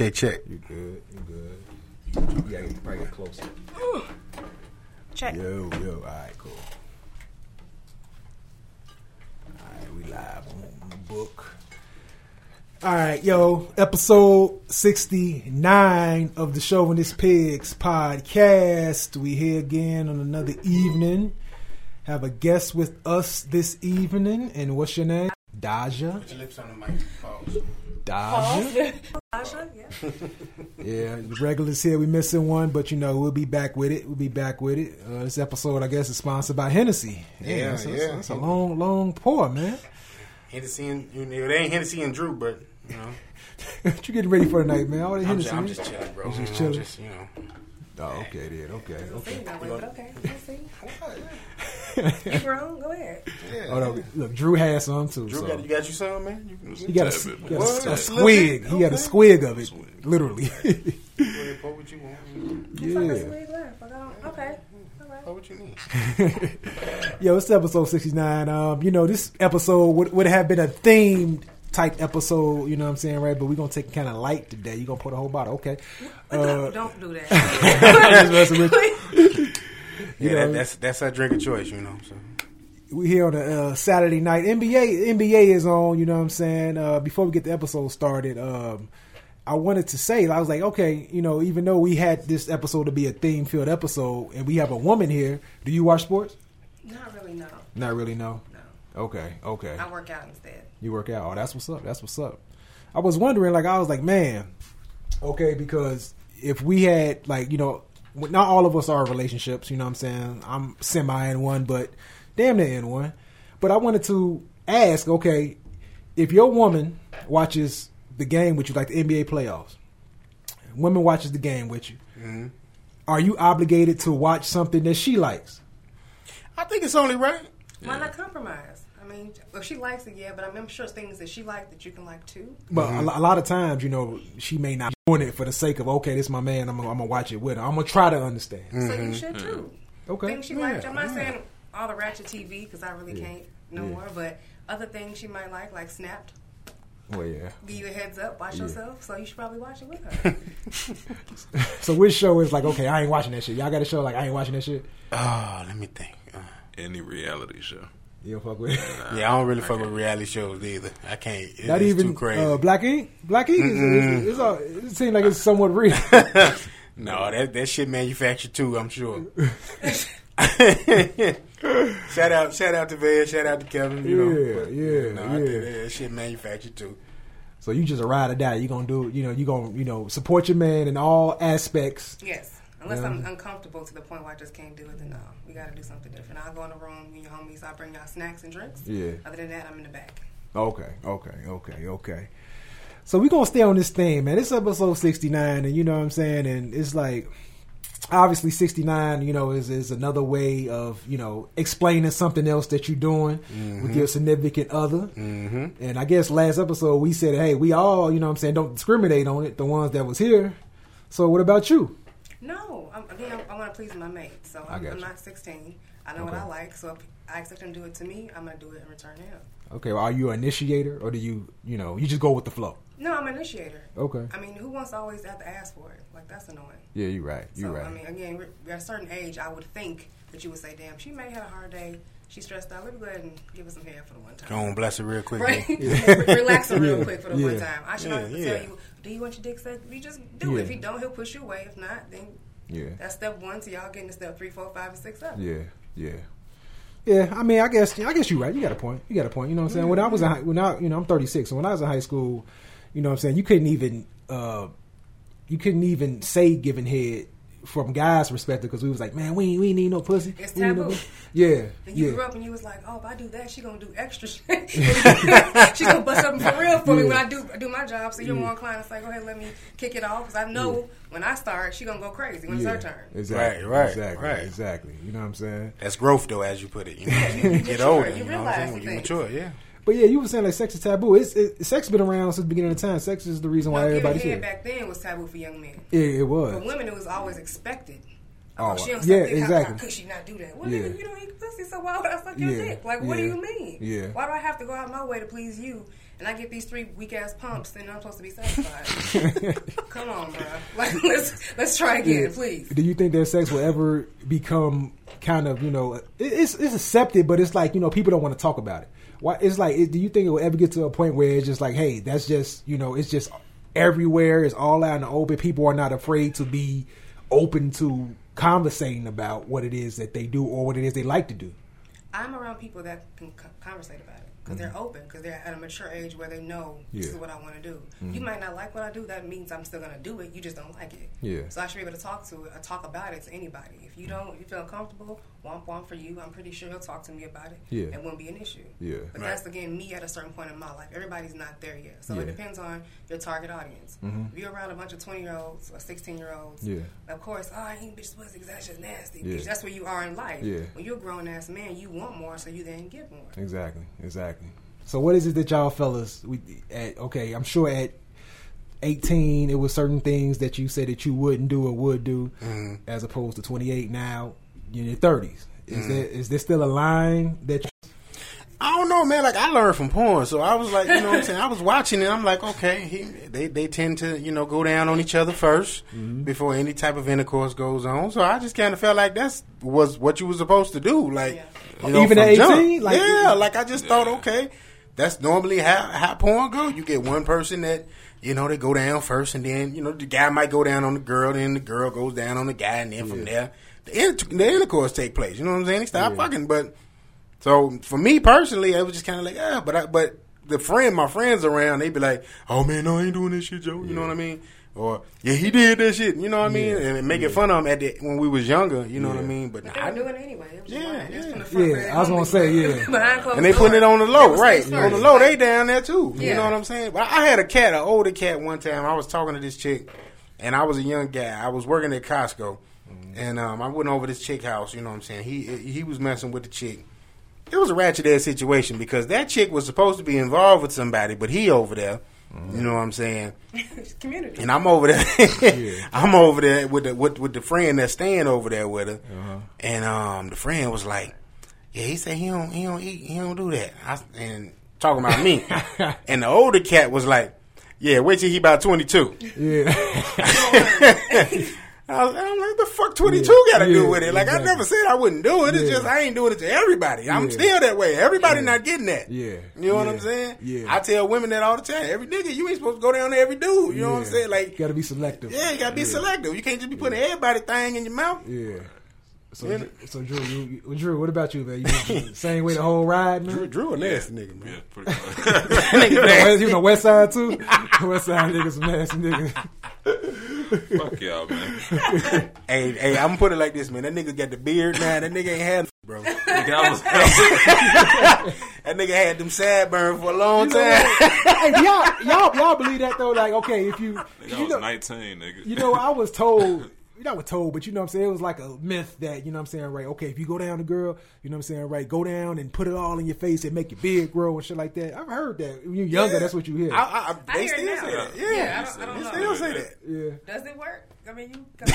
Okay, check. You good? You good? Yeah, you gotta probably get closer. Check. Yo, yo. All right, cool. All right, we live on the book. All right, yo. Episode sixty-nine of the Show When This Pigs podcast. We here again on another evening. Have a guest with us this evening, and what's your name? Daja. Put your lips on the mic. Pause. Daja. Asha, yeah. Yeah, the regulars here. We missing one, but you know we'll be back with it. We'll be back with it. Uh, this episode, I guess, is sponsored by Hennessy. Yeah, that's, yeah. That's, that's a long, long pour, man. Hennessy and you know, they ain't Hennessy and Drew, but you know, what you getting ready for tonight, man? All the I'm Hennessy. just, I'm just chilling, bro. You just You know, chilling? Just you know, Oh, okay, then. Okay, okay. See, that way, but okay. We'll see. You grown? Go ahead. yeah. Oh, no, look, Drew has some too. Drew so. got you got you some, man. You He got a, he got a, What? a A squig. little He got a squig of it, literally. Go ahead, pour what you want. It's like a yeah. laugh. Like, I don't, okay. All right. Pour what you need. Yo, it's episode sixty nine. Um, you know, this episode would would have been a themed type episode. You know what I'm saying, right? But we're gonna take it kind of light today. You're gonna put a whole bottle, okay? Uh, don't, don't that. just you. Yeah, know, that, that's that's our drink of choice, you know. So we here on a uh, Saturday night. NBA NBA is on. You know what I'm saying. Uh, before we get the episode started, um, I wanted to say I was like, okay, you know, even though we had this episode to be a theme filled episode, and we have a woman here, do you watch sports? Not really, no. Not really. No. No. Okay. Okay. I work out instead. You work out. Oh, that's what's up. That's what's up. I was wondering, like, I was like, man, okay, because if we had, like, you know, not all of us are relationships. You know what I'm saying? I'm semi in one, but damn near in one. But I wanted to ask, okay, if your woman watches the game with you, like the NBA playoffs, women watches the game with you, mm-hmm. are you obligated to watch something that she likes? I think it's only right. Why not compromise? I mean, if she likes it, yeah, but I'm, I'm sure it's things that she likes that you can like too. But a, mm-hmm. lo- a lot of times, you know, she may not be doing it for the sake of okay, this is my man. I'm gonna, I'm gonna watch it with her. I'm gonna try to understand. So you mm-hmm. should too. Mm-hmm. Okay. Things she Yeah, likes. I'm not yeah. saying all the ratchet TV because I really can't no Yeah. more, but other things she might like, like Snapped. Well, yeah. Give you a heads up, watch Yeah. yourself. So you should probably watch it with her. So which show is like okay? I ain't watching that shit. Y'all got a show like I ain't watching that shit. Oh, let me think. Uh, Any reality show. You don't fuck with it. yeah, I don't really fuck with reality shows either. I can't. It, Not it's even too crazy. uh, Black Ink. Black Ink is, is, is all, it seems like it's somewhat real. no, that that shit manufactured too. I'm sure. shout out, shout out to Van, shout out to Kevin. You know, Yeah, But, yeah, no, I yeah. think that, that shit manufactured too. so you just a ride or die. You gonna do you know you gonna you know support your man in all aspects. yes. Unless Yeah. I'm uncomfortable to the point where I just can't do it, then no. We got to do something different. I'll go in the room, with your homies, I'll bring y'all snacks and drinks. Yeah. Other than that, I'm in the back. Okay, okay, okay, okay. So we're gonna stay on this theme, man. This episode sixty nine, and you know what I'm saying, and it's like obviously sixty nine, you know, is is another way of you know explaining something else that you're doing with your significant other. Mm-hmm. And I guess last episode we said, hey, we all, you know what I'm saying, don't discriminate on it. The ones that was here. So what about you? No, I'm, again, I want to please my mate. So I I'm, got I'm not 16. I know what I like. So if I expect him to do it to me, I'm going to do it in return to him. Okay, well, are you an initiator or do you, you know, you just go with the flow? No, I'm an initiator. Okay. I mean, who wants to always have to ask for it? Like, that's annoying. Yeah, you're right. You're so, right. I mean, again, we're, we're at a certain age, I would think that you would say, damn, she may have had a hard day. She's stressed out. Let me go ahead and give her some hair for the one time. Go on, bless it real quick. Right? man. Relax her real quick for the Yeah. one time. I should not Yeah, have to yeah. tell you, do you want your dick sucked? You just do Yeah. it. If he don't, he'll push you away. If not, then yeah. that's step one. So y'all getting to step three, four, five, and six, up. Yeah, yeah, yeah. I mean, I guess I guess you're right. You got a point. You got a point. You know what I'm saying? When I was in high, when I you know I'm 36, so when I was in high school, you know what I'm saying, you couldn't even uh, you couldn't even say giving head from guys' perspective because we was like, man, we ain't, we need no pussy. It's We ain't no taboo. pussy. Yeah, And you yeah. grew up and you was like, oh, if I do that, she gonna do extra shit. She's gonna bust up for real for me when I do do my job. So you're Yeah. more inclined to say, go ahead, let me kick it off because I know when I start, she gonna go crazy when yeah. it's her turn. Exactly, Right, right, exactly, right. exactly. You know what I'm saying? That's growth, though, as you put it. You, know, you, you get older. You You, know what I'm realize saying? When you things. mature, yeah. But yeah, you were saying like sex is taboo. It's it, sex been around since the beginning of time. Sex is the reason why No, everybody's here. back then was taboo for young men. Yeah, it was. For women, it was always expected. Oh, Oh, she don't yeah, exactly. How, could she not do that? Well, Yeah. nigga, you don't eat pussy, so why would I suck your Yeah, dick? Like, what do you mean? Yeah. Why do I have to go out my way to please you? And I get these three weak ass pumps, and I'm supposed to be satisfied. Come on, bro. Like let's let's try again, Yeah. please. Do you think that sex will ever become kind of you know it- it's it's accepted, but it's like you know people don't want to talk about it. Why? It's like it, do you think it will ever get to a point where it's just like hey that's just you know it's just everywhere it's all out in the open. People are not afraid to be open to conversating about what it is that they do or what it is they like to do. I'm around people that can co- conversate about it because they're mm-hmm. open because they're at a mature age where they know this is what I want to do. Mm-hmm. You might not like what I do. That means I'm still gonna do it. You just don't like it. Yeah. So I should be able to talk to it, talk about it to anybody. If you don't, if you feel uncomfortable, womp womp for you. I'm pretty sure he'll talk to me about it. Yeah. It won't be an issue. Yeah. But that's again me at a certain point in my life. Everybody's not there yet. So Yeah. it depends on your target audience. Mhm. If you're around a bunch of 20 year olds or 16 year olds, Yeah. of course, oh, I ain't bitch pussy 'cause that's just nasty. Yeah. Bitch, that's where you are in life. Yeah. When you're a grown ass man, you want more, so you then get more. Exactly, exactly. So what is it that y'all fellas we at okay, I'm sure at 18 it was certain things that you said that you wouldn't do or would do as opposed to 28 now you're in your 30s. Is there is there still a line that you, I don't know, man. Like I learned from porn, so I was like, you know, what I'm saying. I was watching it. I'm like, okay, he, they they tend to, you know, go down on each other 1st Mm-hmm. before any type of intercourse goes on. So I just kind of felt like that's was what you was supposed to do. Like, Yeah. you know, Even at jump. 18? Like- yeah, like I just thought, okay, that's normally how how porn go. You get one person that. You know, they go down first, and then you know the guy might go down on the girl, then the girl goes down on the guy, and then from there the, inter- the intercourse take place. You know what I'm saying? They stop Yeah. fucking, but so for me personally, it was just kind of like, ah, but I, but the friend, my friends around, they be like, oh man, no, I ain't doing this shit, Joe. You know what I mean? Or yeah, he did that shit. You know what I mean? Yeah. And making fun of him at the, when we was younger. You know what I mean? But But they I, were doing it anyway. It was Yeah, fine. It was yeah. from the front Yeah, I was gonna normally say, do. yeah. Behind closed and they doors, putting it on the low, right? face On the low, they down there too. You know what I'm saying? But I had a cat, an older cat, one time. I was talking to this chick, and I was a young guy. I was working at Costco, and um, I went over this chick house. You know what I'm saying? He he was messing with the chick. It was a ratchet ass situation because that chick was supposed to be involved with somebody, but he over there. You know what I'm saying? community. And I'm over there. I'm over there with the with, with the friend that's staying over there with her. And um, the friend was like, "Yeah, he said he don't he don't eat he don't do that." I, and talking about me. and the older cat was like, "Yeah, wait till he about 22." yeah. I was, I'm like, "The fuck 22 got to Yeah, do with it?" Like exactly. I never said I wouldn't do it. It's Yeah. just I ain't doing it to everybody. I'm Yeah. still that way. Everybody Yeah. not getting that. Yeah. You know what I'm saying? Yeah. I tell women that all the time. Every nigga, you ain't supposed to go down to every dude. You know what I'm saying? Like you got to be selective. yeah, you gotta be Yeah. selective. You can't just be putting everybody thing in your mouth. Yeah. So, Yeah. so Drew, you, you, Drew, what about you, man? You same way the whole ride, man. Drew, Drew a nasty nigga, Yeah, man. pretty much. you, know, West, you know West Side too. West Side niggas, some nasty niggas. Fuck y'all, man. Hey, hey, I'm gonna put it like this, man. That nigga got the beard now. That nigga ain't had, bro. that Nigga, I was, I was nigga had them sideburns for a long You time. hey, y'all, y'all, y'all believe that though? Like, okay, if you, nigga, I you was know, 19, nigga. you know, I was told. You know, I was told, but you know what I'm saying? It was like a myth that, you know what I'm saying, right? Okay, if you go down the girl, you know what I'm saying, right? Go down and put it all in your face and make your beard grow and shit like that. I've heard that. When you're younger, that's what you hear. I, I, I they hear it still now. say that. Yeah, Yeah, I don't, I don't they know. still say that. yeah. Does it work? I mean, you,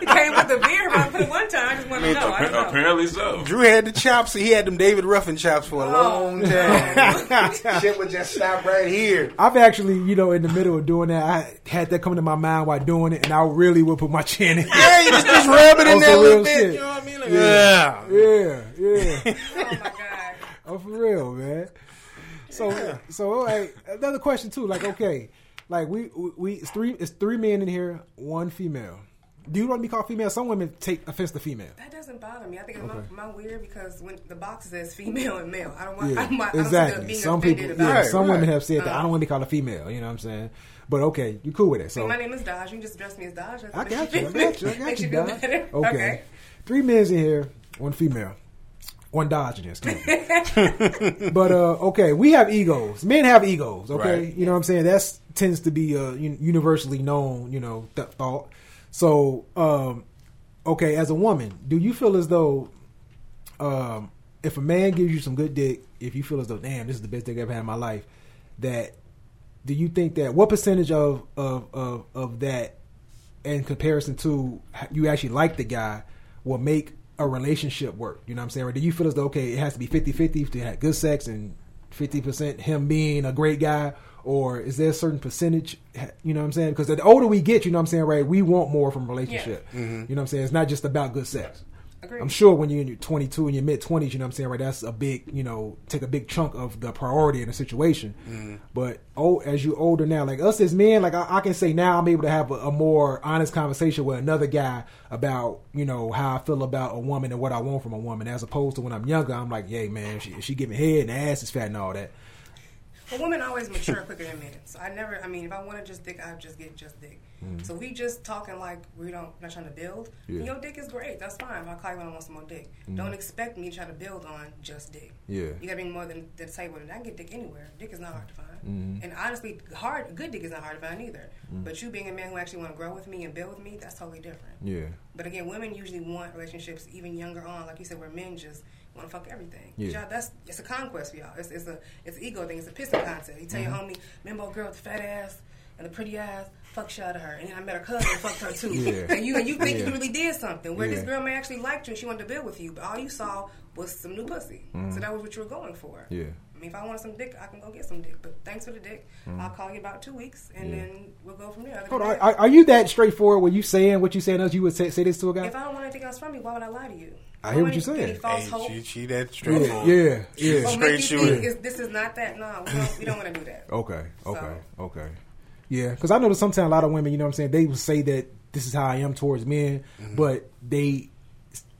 you came with the beer around for the one time. I just want to know. I don't know. Apparently so. Drew had the chops. He had them David Ruffin chops for a Oh. long time. Shit would just stop right here. I've actually, you know, in the middle of doing that, I had that come to my mind while doing it, and I really would put my chin in. Yeah, you just, just rub it in oh, there a some little real bit. shit. You know what I mean? Like, yeah. Yeah, yeah. Oh my god. Oh, for real, man. So, so all right. Another question too. Like, okay, like we we it's three it's three men in here, one female. Do you want to be called female? Some women take offense to female. That doesn't bother me. I think it's Okay. my, my weird because when the box says female and male, I don't want. Yeah, I don't exactly. being Some offended people, about yeah, it. Right, some women have said that I don't uh-huh. want to be called a female. You know what I'm saying? But okay, you cool with it. So My name is Dodge. You can just address me as Dodge. I got you. I got you. I got you, Dodge. better. Okay. Three men's in here, one female. One Dodge in here, excuse me. but uh okay, we have egos. Men have egos, okay? Right. You know what I'm saying? That tends to be a universally known, you know, th- thought. So, um okay, as a woman, do you feel as though um if a man gives you some good dick, if you feel as though, damn, this is the best dick I've ever had in my life, that do you think that what percentage of of of, of that in comparison to you actually like the guy will make a relationship work? You know what I'm saying? Or do you feel as though okay, it has to be 50-50 to have good sex and fifty percent him being a great guy? Or is there a certain percentage? You know what I'm saying? Because the older we get, you know what I'm saying, right? We want more from relationship. Mm-hmm. You know what I'm saying? It's not just about good sex. Agreed. I'm sure when you're in your 22 and your mid 20s, you know what I'm saying, right? That's a big, you know, take a big chunk of the priority in the situation. Mm-hmm. But oh, as you older now, like us as men, like I, I can say now, I'm able to have a, a more honest conversation with another guy about, you know, how I feel about a woman and what I want from a woman, as opposed to when I'm younger, I'm like, yay, man, she, she give me head and ass is fat and all that. But women always mature quicker than men. So I never, I mean, if I want to just dick, I just get just dick. Mm-hmm. So we just talking like we don't, not trying to build. Yeah. Your dick is great. That's fine. If I call you when I want some more dick. Mm-hmm. Don't expect me to try to build on just dick. Yeah. You gotta be more than the table. And I can get dick anywhere. Dick is not hard to find. Mm-hmm. And honestly, hard, good dick is not hard to find either. But you being a man who actually want to grow with me and build with me, that's totally different. Yeah. But again, women usually want relationships even younger on, like you said, where men just want to fuck everything. Yeah. Y'all, that's it's a conquest for y'all. It's, it's a it's an ego thing. It's a pissing contest. You tell your mm-hmm. homie, remember girl with the fat ass and the pretty ass, fuck shit out of her, and then I met her cousin and fucked her too. Yeah. And you and you think Yeah. you really did something. Where Yeah. this girl may actually liked you and she wanted to build with you, but all you saw was some new pussy. So mm-hmm. that was what you were going for. Yeah. I mean, if I wanted some dick, I can go get some dick. But thanks for the dick. Mm-hmm. I'll call you about two weeks, and then we'll go from there. Hold on, are, are you that straightforward when you saying what you saying us? You would say, say this to a guy? if I don't want anything else from you, why would I lie to you? I hear what you're saying. Any false Hey, hope? she, she that yeah, straightforward. yeah, yeah. Or Straight make you shooter. think this is not that. No, we don't, don't want to do that. Okay, okay, So- okay. Yeah, because I know that sometimes a lot of women, you know what I'm saying, they will say that this is how I am towards men, mm-hmm. but they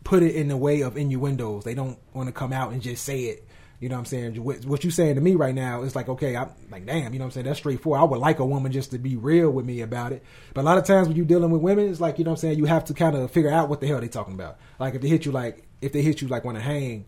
put it in the way of innuendos. They don't want to come out and just say it. You know what I'm saying? What, what you saying to me right now is like, okay, I'm like, damn, you know what I'm saying? That's straightforward. I would like a woman just to be real with me about it. But a lot of times when you're dealing with women, it's like, you know what I'm saying? You have to kind of figure out what the hell they talking about. Like if they hit you like, if they hit you like want to hang,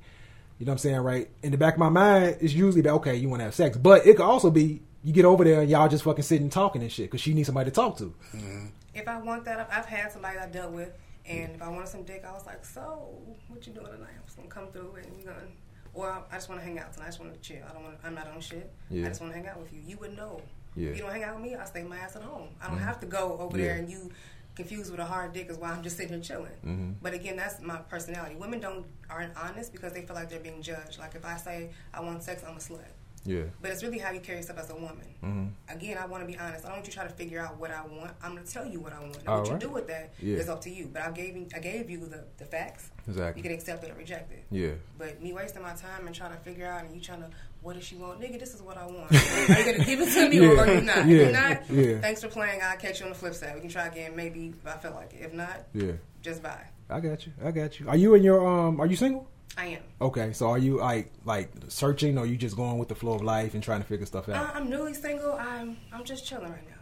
you know what I'm saying, right? In the back of my mind, it's usually about, okay, you want to have sex. But it could also be, you get over there and y'all just fucking sitting talking and shit because she needs somebody to talk to. Mm-hmm. If I want that, I've- I've had somebody I dealt with, and if I wanted some dick, I was like, "So, what you doing tonight? I'm just gonna come through and you're gonna." Or I just want to hang out tonight. I just want to chill. I don't want. I'm not on shit. Yeah. I just want to hang out with you. You would know. Yeah. Mm-hmm. If you don't hang out with me, I stay my ass at home. I don't have to go over there and you confused with a hard dick is why I'm just sitting here chilling. Mm-hmm. But again, that's my personality. Women don't aren't honest because they feel like they're being judged. Like if I say I want sex, I'm a slut. Yeah. But it's really how you carry yourself as a woman. Mm-hmm. Again, I want to be honest. I don't want you to try to figure out what I want. I'm going to tell you what I want. Now, what right. you do with that is Yeah. up to you. But I gave you, I gave you the, the facts. Exactly. You can accept it or reject it. Yeah. But me wasting my time and trying to figure out, and you trying to, what does she want? Nigga, this is what I want. Are you going to give it to me or are you not? Yeah. If you're not, Yeah. thanks for playing. I'll catch you on the flip side. We can try again, maybe if I feel like it. If not, Yeah. just bye. I got you. I got you. Are you in your um? Are you single? I am. Okay, so are you like like searching, or you just going with the flow of life and trying to figure stuff Uh, out? I'm newly single. I'm I'm just chilling right now.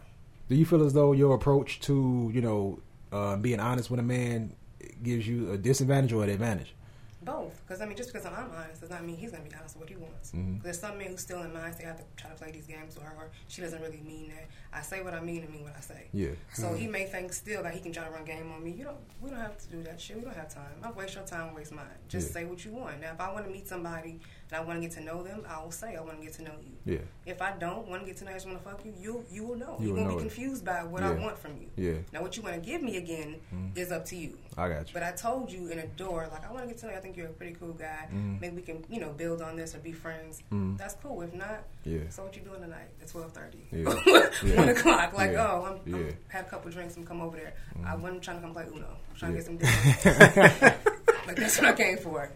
Do you feel as though your approach to you know uh, being honest with a man gives you a disadvantage or an advantage? Both, because I mean, just because I'm honest does not mean he's gonna be honest with what he wants. Mhm. There's some men who still in mind they have to try to play these games with her, or she doesn't really mean that. I say what I mean and mean what I say. Yeah. So he may think still that he can try to run game on me. You don't. We don't have to do that shit. We don't have time. I waste your time, waste mine. Just Yeah. say what you want. Now, if I want to meet somebody and I want to get to know them, I will say I want to get to know you. Yeah. If I don't want to get to know you, I just want to fuck you, you you will know. You You, will won't be it. confused by what I want from you. Yeah. Now, what you want to give me again is up to you. I got you. But I told you in a door, like, I want to get to know you. I think you're a pretty cool guy. Mhm. Maybe we can, you know, build on this or be friends. Mhm. That's cool. If not, Yeah. so what you doing tonight at 12.30? Yeah. Yeah. 1 o'clock. Like, Yeah. oh, I'm, I'm Yeah. Had a couple drinks and come over there. I wasn't trying to come play Uno. I'm trying to get some like, that's what I came for.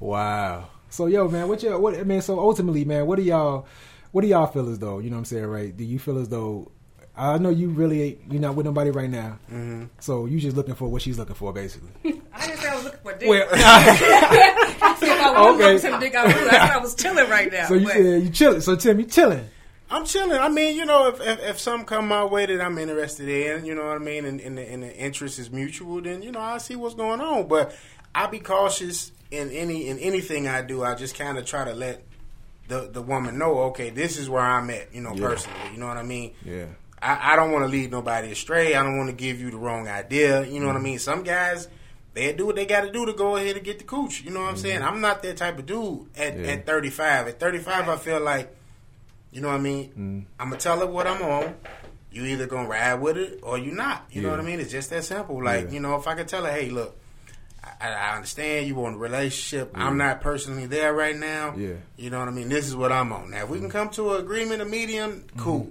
Wow. So yo, man, what y'all? What I mean? So ultimately, man, what do y'all? What do y'all feel as though? You know what I'm saying, right? Do you feel as though? I know you really ain't, you're not with nobody right now, Mm-hmm. so you just looking for what she's looking for, basically. I didn't say I was looking for dick. well, I said if I was Okay. looking for some dick, I would. I said I was chilling right now. so you but said you chilling. So Tim, you chilling. I'm chilling. I mean, you know, if, if if something come my way that I'm interested in, you know what I mean, and, and, the, and the interest is mutual, then you know I see what's going on. But I be cautious in any in anything I do. I just kind of try to let the the woman know, okay, this is where I'm at, you know, Yeah. personally. You know what I mean? Yeah. I, I don't want to lead nobody astray. I don't want to give you the wrong idea. You know what I mm-hmm. mean? Some guys they do what they got to do to go ahead and get the cooch. You know what I'm mm-hmm. saying? I'm not that type of dude at, Yeah. at 35. At 35, I feel like, you know what I mean? Mm. I'm gonna tell her what I'm on. You either gonna ride with it or you not. You know what I mean? It's just that simple. Like Yeah. you know, if I could tell her, hey, look. I, I understand you want a relationship. I'm not personally there right now. Yeah. You know what I mean? This is what I'm on. Now, if we can come to an agreement, a medium, mm-hmm. cool.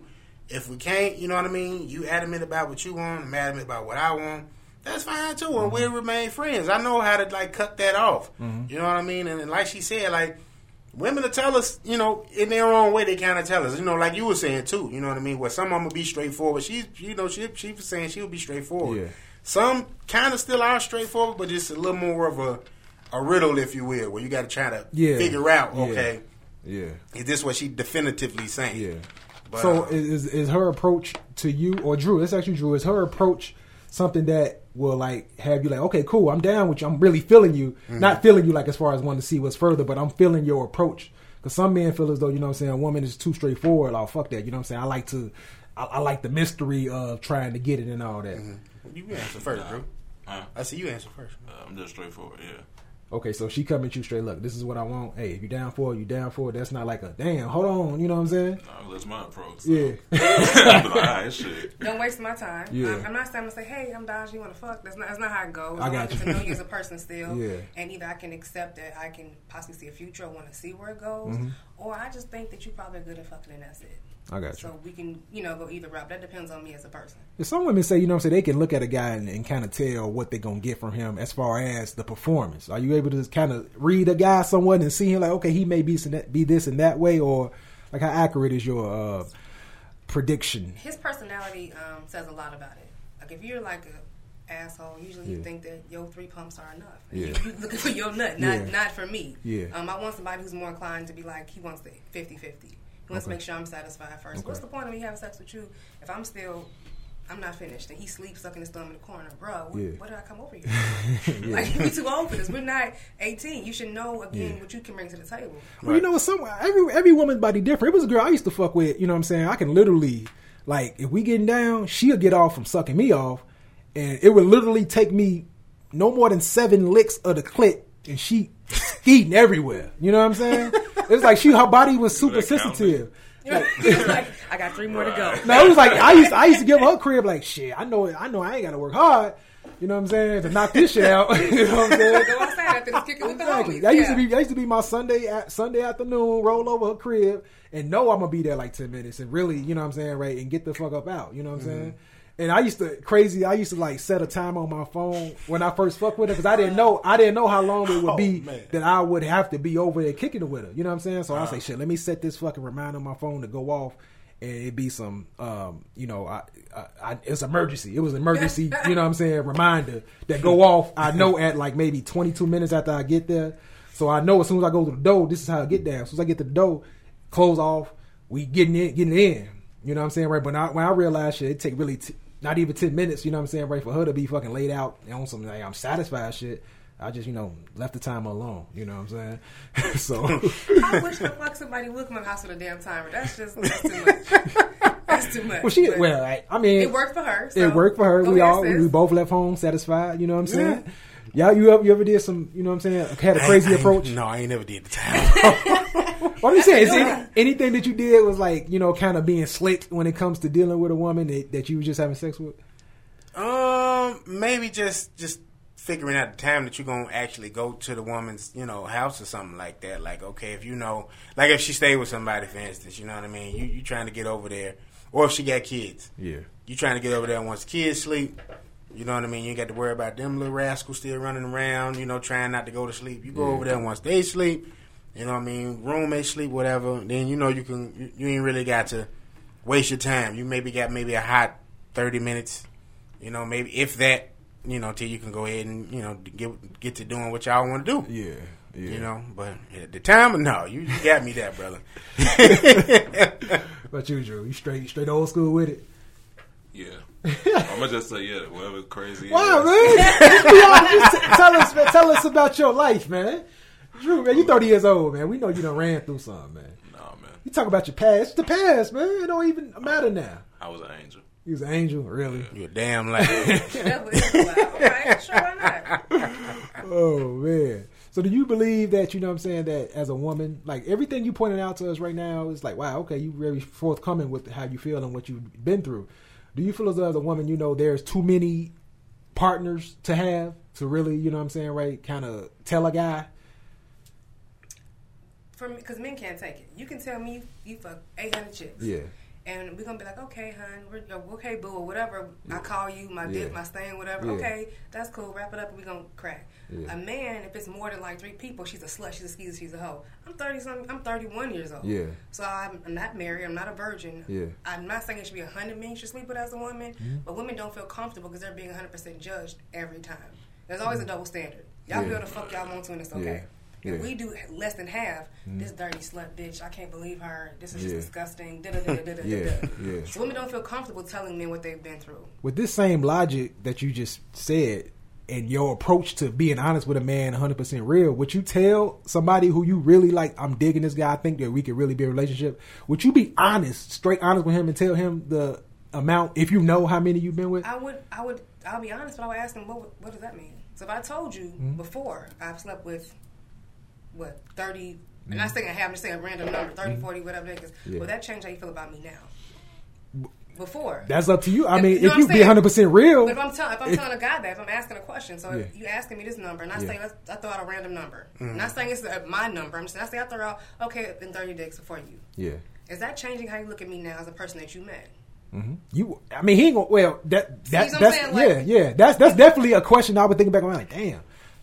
If we can't, you know what I mean? You adamant about what you want, I'm adamant about what I want. That's fine too, and we'll mm-hmm. remain friends. I know how to like cut that off. Mm-hmm. You know what I mean? And, and like she said, like women will tell us, you know, in their own way, they kind of tell us, you know, like you were saying too. You know what I mean? Where some of them will be straightforward. She, you know, she she was saying she would be straightforward. Yeah. Some kind of still are straightforward, but just a little more of a a riddle, if you will, where you got to try to Yeah. figure out, okay, Yeah. is this what she definitively saying? Yeah. But, so uh, is is her approach to you or Drew? It's actually Drew. Is her approach something that will like have you like, okay, cool, I'm down with you. I'm really feeling you, Mm-hmm. not feeling you like as far as wanting to see what's further, but I'm feeling your approach. Because some men feel as though you know what I'm saying, a woman is too straightforward. Oh fuck that, you know what I'm saying. I like to, I, I like the mystery of trying to get it and all that. You answer first, bro. Huh? I see you answer first. Uh, I'm just straightforward. Yeah. Okay, so she coming at you straight. Look, this is what I want. Hey, if you down for it, you down for it. That's not like a damn. Hold on, you know what I'm saying? No, that's my approach. So. Yeah. I'm like, all right, shit. Don't waste my time. Yeah. I'm, I'm not saying to say, "Hey, I'm Dodge. You want to fuck?" That's not. That's not how it goes. I got want you. to know you as a person still. Yeah. And either I can accept that I can possibly see a future I want to see where it goes, Mm-hmm. or I just think that you're probably good at fucking and that's it. I got you. So we can, you know, go either route. That depends on me as a person. Some women say, you know I'm saying, they can look at a guy and, and kind of tell what they're going to get from him as far as the performance. Are you able to kind of read a guy someone and see him like, okay, he may be, be this and that way? Or, like, how accurate is your uh, prediction? His personality um, says a lot about it. Like, if you're like a asshole. Usually you think that your three pumps are enough. Yeah. You, looking for your nut, not yeah. not for me. Yeah. Um, I want somebody who's more inclined to be like, he wants the 50 50. Let's okay. make sure I'm satisfied first. Okay. What's the point of me having sex with you if I'm still I'm not finished, and he sleeps sucking his thumb in the corner, bro. What, yeah. what did I come over here? Like Like we too old for this. We're not eighteen. You should know again yeah. what you can bring to the table. Well, right. you know, what? some every every woman's body different. It was a girl I used to fuck with. You know what I'm saying? I can literally like if we getting down, she'll get off from sucking me off, and it would literally take me no more than seven licks of the clit, and she eating everywhere. You know what I'm saying? It's like she her body was super sensitive. Like, I got three more to go. No, it was like I used I used to give her crib like shit. I know I know I ain't got to work hard. You know what I'm saying to knock this shit out. you know what I'm saying? Go outside after this kicking with the Exactly. homies. That used to be that used to be my Sunday at Sunday afternoon, roll over her crib and know I'm gonna be there like ten minutes and really, you know what I'm saying, right, and get the fuck up out. You know what I'm mm-hmm. saying? And I used to crazy. I used to like set a time on my phone when I first fucked with her because I didn't know I didn't know how long it would be man. that I would have to be over there kicking it with her. You know what I'm saying? So I say, shit, let me set this fucking reminder on my phone to go off, and it'd be some, um, you know, I, I, I, it's emergency. It was emergency. you know what I'm saying? Reminder that go off. I know at like maybe 22 minutes after I get there, so I know as soon as I go to the door, this is how I get down. As soon as I get to the door, close off, we getting in, getting in. You know what I'm saying, right? But I, when I realized shit, it take really t- not even 10 minutes. You know what I'm saying, right? For her to be fucking laid out and on some like I'm satisfied shit. I just, you know, left the time alone. You know what I'm saying? so, I wish the fuck somebody would come in the house with a damn timer. That's just that's too much. That's too much. well, she, But well, I, I mean, it worked for her. it worked for her. go We ahead, all, sis. we both left home satisfied. You know what I'm saying? Y'all, you ever, you ever did some, you know what I'm saying? Had a crazy I ain't- approach? No, I ain't never did the time. What I'm saying is doing any, anything that you did was like, you know, kind of being slick when it comes to dealing with a woman that, that you were just having sex with? Um, maybe just just figuring out the time that you're gonna actually go to the woman's, you know, house or something like that. Like, okay, if you know, like if she stayed with somebody, for instance, you know what I mean. You you trying to get over there, or if she got kids, Yeah. you trying to get over there once kids sleep. You know what I mean. You ain't got to worry about them little rascals still running around. You know, trying not to go to sleep. You go Yeah. over there once they sleep. You know what I mean. Roommates sleep, whatever. Then you know you can. You, you ain't really got to waste your time. You maybe got maybe a hot thirty minutes. You know, maybe if that. You know, till you can go ahead and you know get get to doing what y'all want to do. Yeah. Yeah. You know, but at the time, no, you you got me that, brother. But you, Drew, you straight, straight old school with it. Yeah. I'm gonna just say yeah, whatever crazy. Wow, is. man. Yo, just t- tell us, tell us about your life, man. Drew, man, you 30 years old, man. We know you done ran through something, man. Nah, man. You talk about your past. It's the past, man. It don't even matter now. I was an angel. You was an angel, really. You a damn liar. That was wild. All right, sure, why not? Oh man. So do you believe that you know what I'm saying that as a woman, like everything you pointed out to us right now is like, wow, okay, you very forthcoming with how you feel and what you've been through. Do you feel as though as a woman, you know, there's too many partners to have to really, you know what I'm saying, right? Kind of tell a guy. For me, because men can't take it. You can tell me you fuck 800 chicks. Yeah. And we're gonna be like, okay, hun, we're, okay, boo, or whatever. I call you, my dick, Yeah. my stain, whatever. Yeah. Okay, that's cool. Wrap it up, and we gonna crack. Yeah. A man, if it's more than like three people, she's a slut, she's a skeezer, she's a hoe. I'm thirty something. I'm thirty one years old. Yeah. So I'm, I'm not married. I'm not a virgin. Yeah. Mm-hmm. I'm not saying it should be a hundred men you should sleep with as a woman, but women don't feel comfortable because they're being hundred percent judged every time. There's always a double standard. Y'all Yeah. feel the fuck y'all want to, and it's okay. Yeah. If we do less than half, this dirty slut bitch, I can't believe her. This is just disgusting. Da, da, da, Yeah, yeah. So women don't feel comfortable telling men what they've been through. With this same logic that you just said and your approach to being honest with a man 100% real, would you tell somebody who you really like, I'm digging this guy, I think that we could really be a relationship, would you be honest, straight honest with him and tell him the amount, if you know how many you've been with? I would, I would, I'll be honest, but I would ask them, what, what does that mean? So if I told you Mm-hmm. before I've slept with, what, 30, and I'm saying I have, I'm just saying a random number, 30, 40, whatever niggas, Mm-hmm. Yeah. will that change how you feel about me now? Before. That's up to you. I mean, You know if you be 100% real, But if I'm, tell, if I'm if- telling a guy that, if I'm asking a question, so if Yeah. you asking me this number, and I Yeah. say, let's, I throw out a random number. Mm-hmm. Not saying it's uh, my number. I'm just saying, I say I throw out, okay, in 30 days for you. yeah. Is that changing how you look at me now as a person that you met? You, I mean, he ain't gonna. Well, that that that's? Like- yeah, yeah. That's that's definitely a question I would think back around. Like, damn,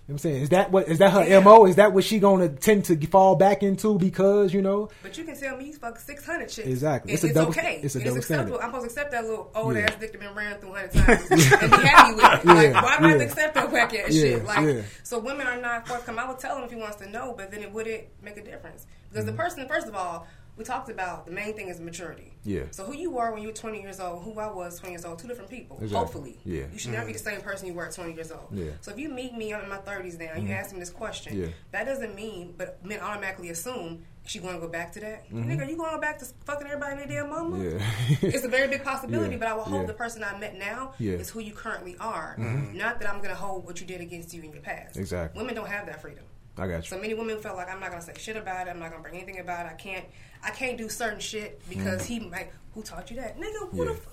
you know what I'm saying, is that what is that her Yeah. mo? Is that what she gonna tend to fall back into because you know? But you can tell me fuck 600 shit. Exactly. It's, It's a double- okay. it's a double acceptable. standard. I'm supposed to accept that little old Yeah. ass dick that been ran through 100 times and be happy with it. Like, Yeah, why do I have to accept that whack ass shit? Like, so women are not forthcoming. I would tell him if he wants to know, but then it wouldn't make a difference. Because Mm-hmm. the person, first of all, we talked about the main thing is maturity. Yeah. So who you were when you were 20 years old, who I was 20 years old, two different people. Exactly. Hopefully. Yeah. You should never be mm-hmm. the same person you were at 20 years old. Yeah. So if you meet me, I'm in my 30s now, you mm-hmm. ask me this question, Yeah. that doesn't mean, but men automatically assume she going to go back to that. Mm-hmm. Nigga, you going to go back to fucking everybody in their damn mama? Yeah. it's a very big possibility, Yeah, but I will hope yeah. the person I met now Yeah. is who you currently are. Mm-hmm. Not that I'm going to hold what you did against you in your past. Exactly. Women don't have that freedom. I got So many women felt like I'm not gonna say shit about it. I'm not gonna bring anything about it. I can't. I can't do certain shit because he might. Who taught you that, nigga? Who Mm. Yeah. the? F-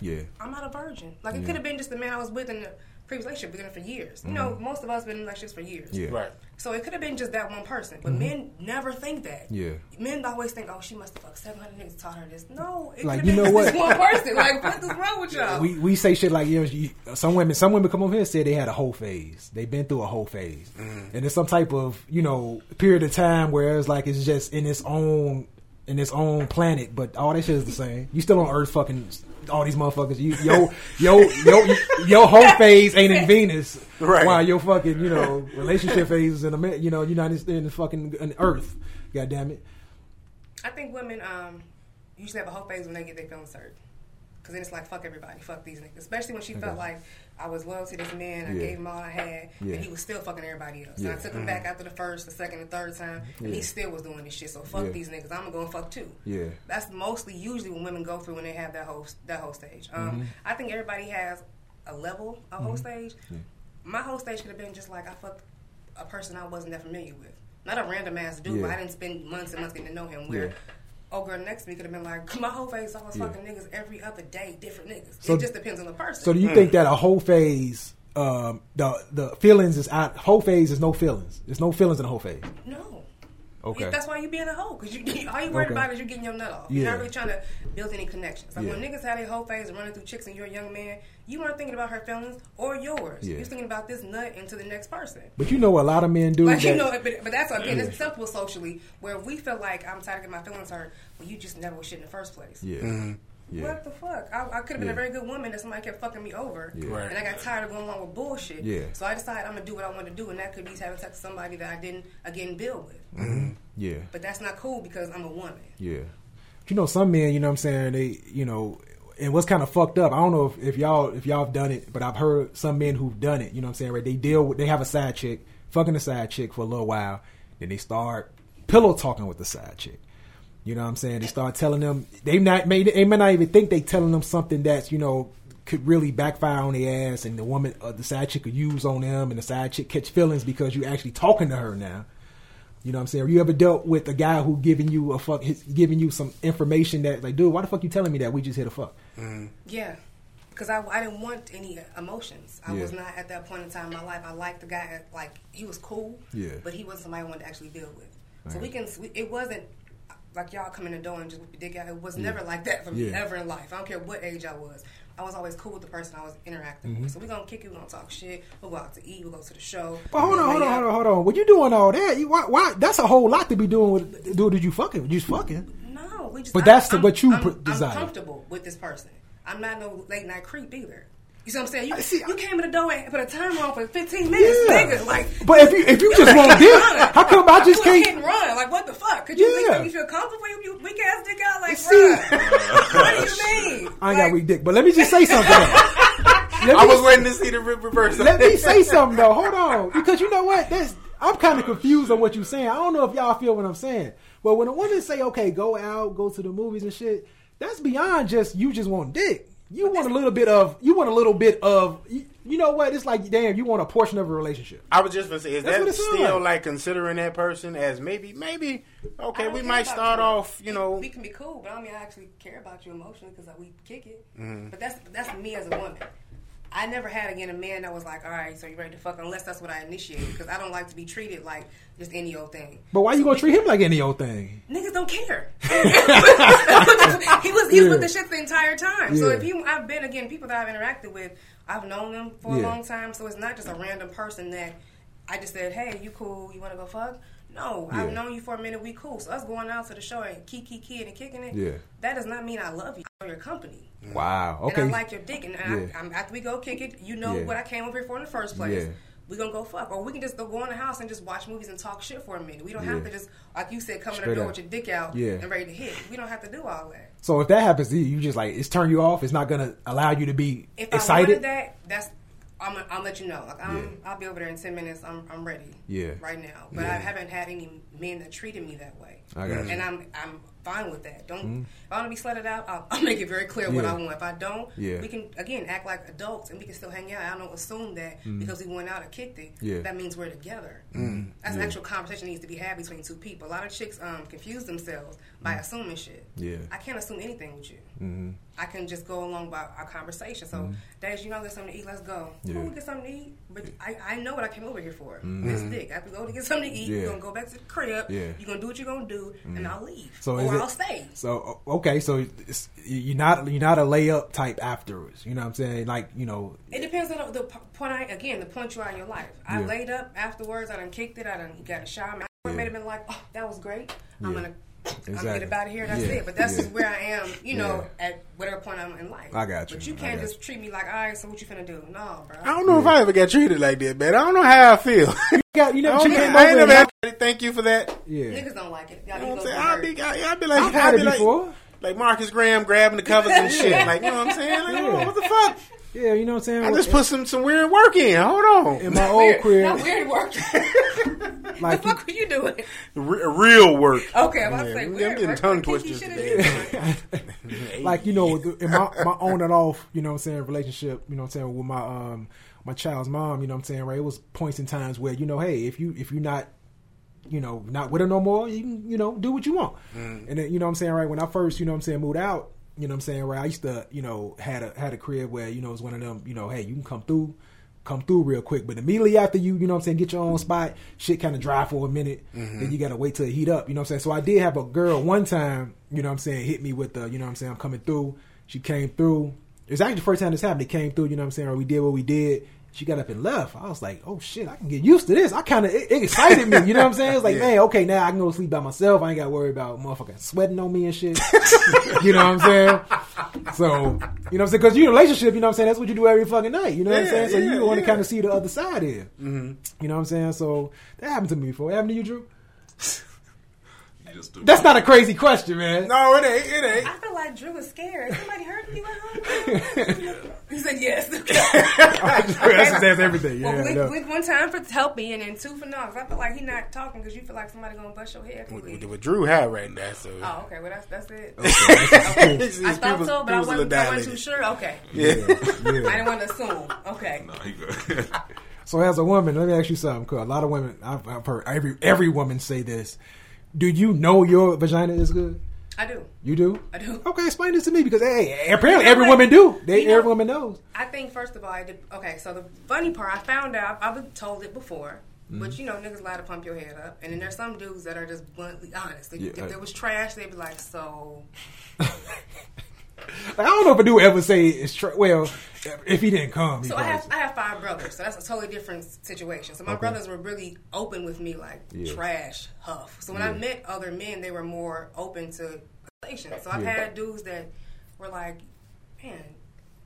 Yeah, I'm not a virgin. Like Yeah. it could have been just the man I was with in the previous relationship, been in for years. You know, most of us been in relationships for years. Mm-hmm. yeah, Right. So it could have been just that one person, but men never think that. Yeah. Men always think, oh, she must have fucked 700 niggas taught her this. No, it Like, could have you been know just this what? one person. Like, what is wrong with y'all? We we say shit like you know some women some women come over here and say they had a whole phase. They've been through a whole phase, and it's some type of you know period of time where it's like it's just in its own in its own planet, but all that shit is the same. You still on Earth, fucking all these motherfuckers. You yo yo yo your whole phase ain't in Venus, Right. While your fucking you know relationship phase is in Amer- you know United States in the fucking in Earth. God damn it. I think women um, usually have a whole phase when they get their feelings hurt. Because then it's like, fuck everybody, fuck these niggas. Especially when she felt like I was loyal to this man, I Yeah. gave him all I had, Yeah. and he was still fucking everybody else. Yeah. And I took him back after the first, the second, the third time, and he still was doing this shit. So fuck these niggas. I'm gonna go and fuck too. Yeah. That's mostly usually when women go through when they have that whole that whole stage. Um, Mm-hmm. I think everybody has a level of whole stage. My whole stage could have been just like I fucked a person I wasn't that familiar with, not a random ass dude. But I didn't spend months and months getting to know him. Where. Oh girl next to me could have been like my whole phase I was Yeah. fucking niggas every other day, different niggas. So- it just depends on the person. So do you think that a whole phase, um, the the feelings is out? Whole phase is no feelings. There's no feelings in the whole phase. no. Okay. That's why you being a hoe because you all you worried Okay. about is you getting your nut off. You're not really trying to build any connections. Like when niggas have their whole phase running through chicks and you're a young man, you weren't thinking about her feelings or yours. Yeah. You're thinking about this nut into the next person. But you know, a lot of men do. Like you know, but, but that's again, it's acceptable socially. Where we feel like I'm tired of getting my feelings hurt, well, you just never was shit in the first place. Yeah. Mm-hmm. Yeah. What the fuck? I, I could have been Yeah. a very good woman that somebody kept fucking me over, Yeah. Right. and I got tired of going along with bullshit. Yeah. So I decided I'm gonna do what I want to do, and that could be having sex with somebody that I didn't again build with. Mm-hmm. Yeah. But that's not cool because I'm a woman. Yeah. But you know, some men, you know what I'm saying, they, you know, and what's kind of fucked up, I don't know if, if y'all if y'all have done it, but I've heard some men who've done it, you know what I'm saying, right? They deal with they have a side chick, fucking a side chick for a little while, then they start pillow talking with the side chick. You know what I'm saying? They start telling them they not may they may not even think they telling them something that's, you know, could really backfire on their ass and the woman uh, the side chick could use on them and the side chick catch feelings because you're actually talking to her now. You know what I'm saying? You ever dealt with a guy who giving you a fuck, his, giving you some information that like, dude, why the fuck you telling me that? We just hit a fuck. Yeah. because I, I didn't want any emotions. I Yeah. was not at that point in time in my life. I liked the guy. Like he was cool, Yeah. but he wasn't somebody I wanted to actually deal with. So Right. we can. we- It wasn't like y'all come in the door and just whip your dick out. It was never like that for me Yeah. ever in life. I don't care what age I was. I was always cool with the person I was interacting Mm-hmm. with. So we're gonna kick it. We're gonna talk shit. We'll go out to eat. We'll go to the show. But hold on, hold on, hold on, hold on. When you doing all that, you, why, why? That's a whole lot to be doing with dude that you fucking. You just fucking. No, we just. But that's the- what you I'm, pr- I'm comfortable with this person. I'm not no late night creep either. You see what I'm saying? You, see- you came in the door and put a timer on for 15 minutes, Yeah. nigga. Like, But if you if you just like, want hit dick, how come I just do a hit can't? run? Like, what the fuck? Could you Yeah. make me feel comfortable? You, you weak ass dick out? Like, See. what do you mean? I ain't Like, got weak dick, but let me just say something. though. I was waiting to see the re- reverse. Let me say something though. Hold on, because you know what? That's I'm kind of confused on what you're saying. I don't know if y'all feel what I'm saying. But when a woman say, "Okay, go out, go to the movies and shit," that's beyond just you just want dick. You want a little bit of. You want a little bit of. You, you know what? It's like, damn, you want a portion of a relationship. I was just gonna say, is That's that still like. like considering that person as maybe, maybe okay? We might start you. off, you know. we can be cool, but I don't mean I actually care about you emotionally because we kick it. Mm-hmm. But that's that's me as a woman. I never had again a man that was like, all right, so you ready to fuck? Unless that's what I initiated, because I don't like to be treated like just any old thing. But why you gonna treat him like any old thing? Niggas don't care. he was he was with the shit the entire time. So if he, I've been again people that I've interacted with, I've known them for Yeah. a long time. So it's not just a random person that I just said, hey, you cool? You want to go fuck? No, I've known you for a minute. We cool. So us going out to the show and kiki kid and kicking it. Yeah. That does not mean I love you or your company. Wow. Okay. And I like your dick. And, Yeah. I, I'm, after we go kick it, you know Yeah. what I came over here for in the first place. Yeah. We gonna go fuck, or we can just go, go in the house and just watch movies and talk shit for a minute. We don't Yeah. have to just, like you said, come in Straight the door up. with your dick out Yeah. and ready to hit. We don't have to do all that. so if that happens to you, you just like it's turn you off. It's not gonna allow you to be If I excited. wanted that, that's I'm I'll let you know. Like I'm, Yeah. I'll be over there in ten minutes. I'm, I'm ready. Yeah. Right now, but Yeah. I haven't had any men that treated me that way. I got you. Mm-hmm. And I'm, I'm fine with that. Don't. If I want to be slutted out, I'll, I'll make it very clear what I want. If I don't, Yeah. we can again act like adults and we can still hang out. I don't assume that because we went out and kicked it, Mm-hmm. Yeah. Mm-hmm. that means we're together. That's an actual conversation needs to be had between two people. A lot of chicks um, confuse themselves by assuming shit. Mm. Yeah. I can't assume anything with you. hmm I can just go along by our conversation. So, Days, you know, get something to eat. Let's go. Yeah. Cool, get something to eat. But I, I know what I came over here for. This dick. I have to go to get something to eat, Yeah. you're gonna go back to the crib. Yeah. You're gonna do what you're gonna do, and I'll leave. So or it- I'll stay. So okay, so it's, you're not you're not a layup type afterwards. You know what I'm saying? Like you know, It depends on the p- point. I, again, the point you are in your life. I Yeah. laid up afterwards. I done kicked it. I done got a shower. I Yeah. may have been like, "Oh, that was great. I'm gonna." I'm Exactly. gonna get about here. That's Yeah. it. But that's Yeah. just where I am. You know, Yeah. at whatever point I'm in life. I got you. But you can't got just treat me like, all right. So what you finna do? No, bro. I don't know if I ever got treated like that, man. I don't know how I feel. you got you I, never don't chick know. came I ain't and never had to thank you for that. yeah. Niggas don't like it. Y'all You know what I'm go saying? I'd be, I'd be like, I've had it be like, like Marcus Graham grabbing the covers and shit. Like, you know what I'm saying? Like, Yeah. Oh, what the fuck? Yeah, you know what I'm saying. I just put some some weird work in. Hold on. in my old Weird. crib, Not weird work. like the fuck were you doing? Re- real work. Okay, I'm about to Yeah, say I'm weird getting work. tongue What twisters today. like you know, in my my on and off, you know what I'm saying, relationship, you know what I'm saying, with my um my child's mom, you know what I'm saying, right? It was points and times where, you know, hey, if you if you're not you know, not with her no more, you can, you know, do what you want. Mm. And then, you know what I'm saying, right, when I first, you know what I'm saying, moved out, you know what I'm saying, right, I used to, you know, had a had a crib where, you know, it was one of them, you know, hey, you can come through, come through real quick. But immediately after you, you know what I'm saying, get your own spot, shit kind of dry for a minute, Mm-hmm. then you got to wait till it heat up, you know what I'm saying? So I did have a girl one time, you know what I'm saying, hit me with the, you know what I'm saying, I'm coming through. She came through. It was actually the first time this happened. It came through, you know what I'm saying, or we did what we did. She got up and left. I was like, oh shit, I can get used to this. I kind of, it, it excited me, you know what I'm saying? It's like, Yeah. man, okay, now I can go to sleep by myself. I ain't got to worry about motherfucking sweating on me and shit. you know what I'm saying? So, you know what I'm saying? Because you're in a relationship, you know what I'm saying? That's what you do every fucking night. You know what I'm saying? So yeah, you want to yeah. kind of see the other side here. Mm-hmm. You know what I'm saying? So that happened to me before. It happened to you, Drew? You just do That's not a crazy question, man. No, it ain't. It ain't. I feel like Drew was scared. Somebody hurt you at home? he said yes. That's just that's everything. Yeah, well, blink, no. blink one time for help me, and then two for no. 'cause I feel like he not talking because you feel like somebody gonna bust your head. With, quickly. with, with Drew High right now, so Oh, okay. Well, that's that's it. His- I his thought pupils- so, but I pupils are wasn't, I wasn't too sure. Okay, Yeah. I didn't want to assume. Okay. No, he good. So as a woman, let me ask you something. Cause a lot of women, I've, I've heard every every woman say this. Do you know your vagina is good? I do. You do? I do. Okay, explain this to me because hey, apparently every woman do. They You know- every woman knows. I think first of all, I did. Okay, so the funny part, I found out. I've been told it before, Mm-hmm. but you know, niggas lie to pump your head up, and then there's some dudes that are just bluntly honest. If, Yeah. if it was trash, they'd be like, "So I don't know if a dude ever say it's tra- well if he didn't come. he So I have I have five brothers, so that's a totally different situation. So my Okay. brothers were really open with me, like Yeah. trash, huff. So when I met other men, they were more open to relations. So I've Yeah. had dudes that were like, man.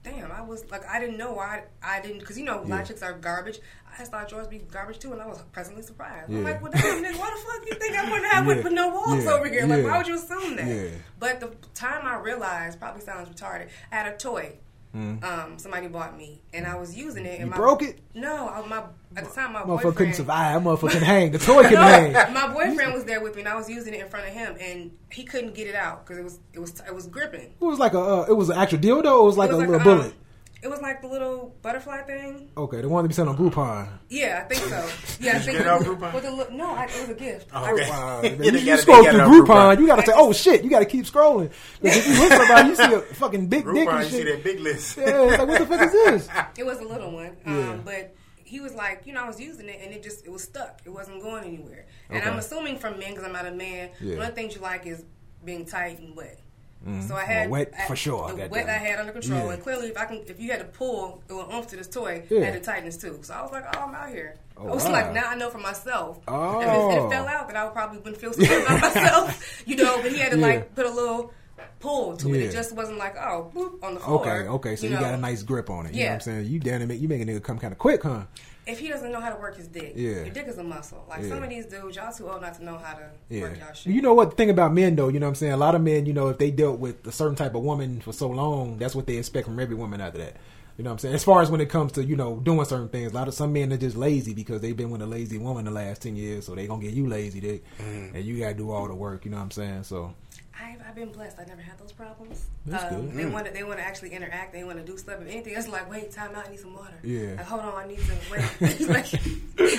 Damn, I was like, I didn't know why I didn't, because you know, a lot Yeah. of chicks are garbage. I just thought yours be garbage too, and I was pleasantly surprised. Yeah. I'm like, well, damn, nigga, why the fuck you think I'm gonna have Yeah. with, no walls Yeah. over here? Like, Yeah. why would you assume that? Yeah. But the time I realized, probably sounds retarded, I had a toy um, somebody bought me, and I was using it. And Mm. You my, broke it? No, I, my at the time my Motherfucker boyfriend couldn't survive. That motherfucker couldn't hang. The toy couldn't hang. my boyfriend was there with me, and I was using it in front of him, and he couldn't get it out because it was it was it was gripping. It was like a. Uh, it was an actual dildo. Or it was like it was a little um, bullet. It was like the little butterfly thing. Okay, the one that be sent on Groupon. Yeah, I think so. Yeah, I think get it off Groupon? With the look, no, I, it was a gift. Oh, okay. Wow, Yeah, you, you scroll through Groupon, Groupon. you gotta say, "Oh shit!" You gotta keep scrolling. 'Cause if you hit somebody, you see a fucking big dick Groupon, and you see shit. that big list. Yeah, it's like what the fuck is this? It was a little one, um, Yeah. but he was like, you know, I was using it and it just it was stuck. It wasn't going anywhere. And Okay. I'm assuming from men because I'm not a man. Yeah. One of the things you like is being tight and wet. Mhm. So I Well, had wet I- for sure, The wet I had under control, Yeah. and clearly, if I can, if you had to pull, it would oomph to this toy. Yeah. I had the tightness too. So I was like, oh, I'm out here. Oh, I was wow. like, now I know for myself. Oh. If it, if it fell out, then I would probably wouldn't feel so good about myself, you know. But he had to Yeah. like put a little pull to it. It just wasn't like oh, boop, on the floor. Okay, okay, so you, know. got a nice grip on it. You know Yeah. what I'm saying? You damn it, you make a nigga come kind of quick, huh? If he doesn't know how to work his dick, Yeah. your dick is a muscle. Like Yeah. some of these dudes, y'all too old not to know how to Yeah. work y'all shit. You know what the thing about men though, you know what I'm saying? A lot of men, you know, if they dealt with a certain type of woman for so long, that's what they expect from every woman after that. You know what I'm saying? As far as when it comes to, you know, doing certain things, a lot of some men are just lazy because they've been with a lazy woman the last ten years, so they gonna get you lazy dick Mm-hmm. and you gotta do all the work, you know what I'm saying? So I've, I've been blessed. I never had those problems. That's um, good. They Mm. want to they want to actually interact. They want to do stuff. If anything, it's like wait, time out. I need some water. Yeah. Like, hold on, I need to wait. like,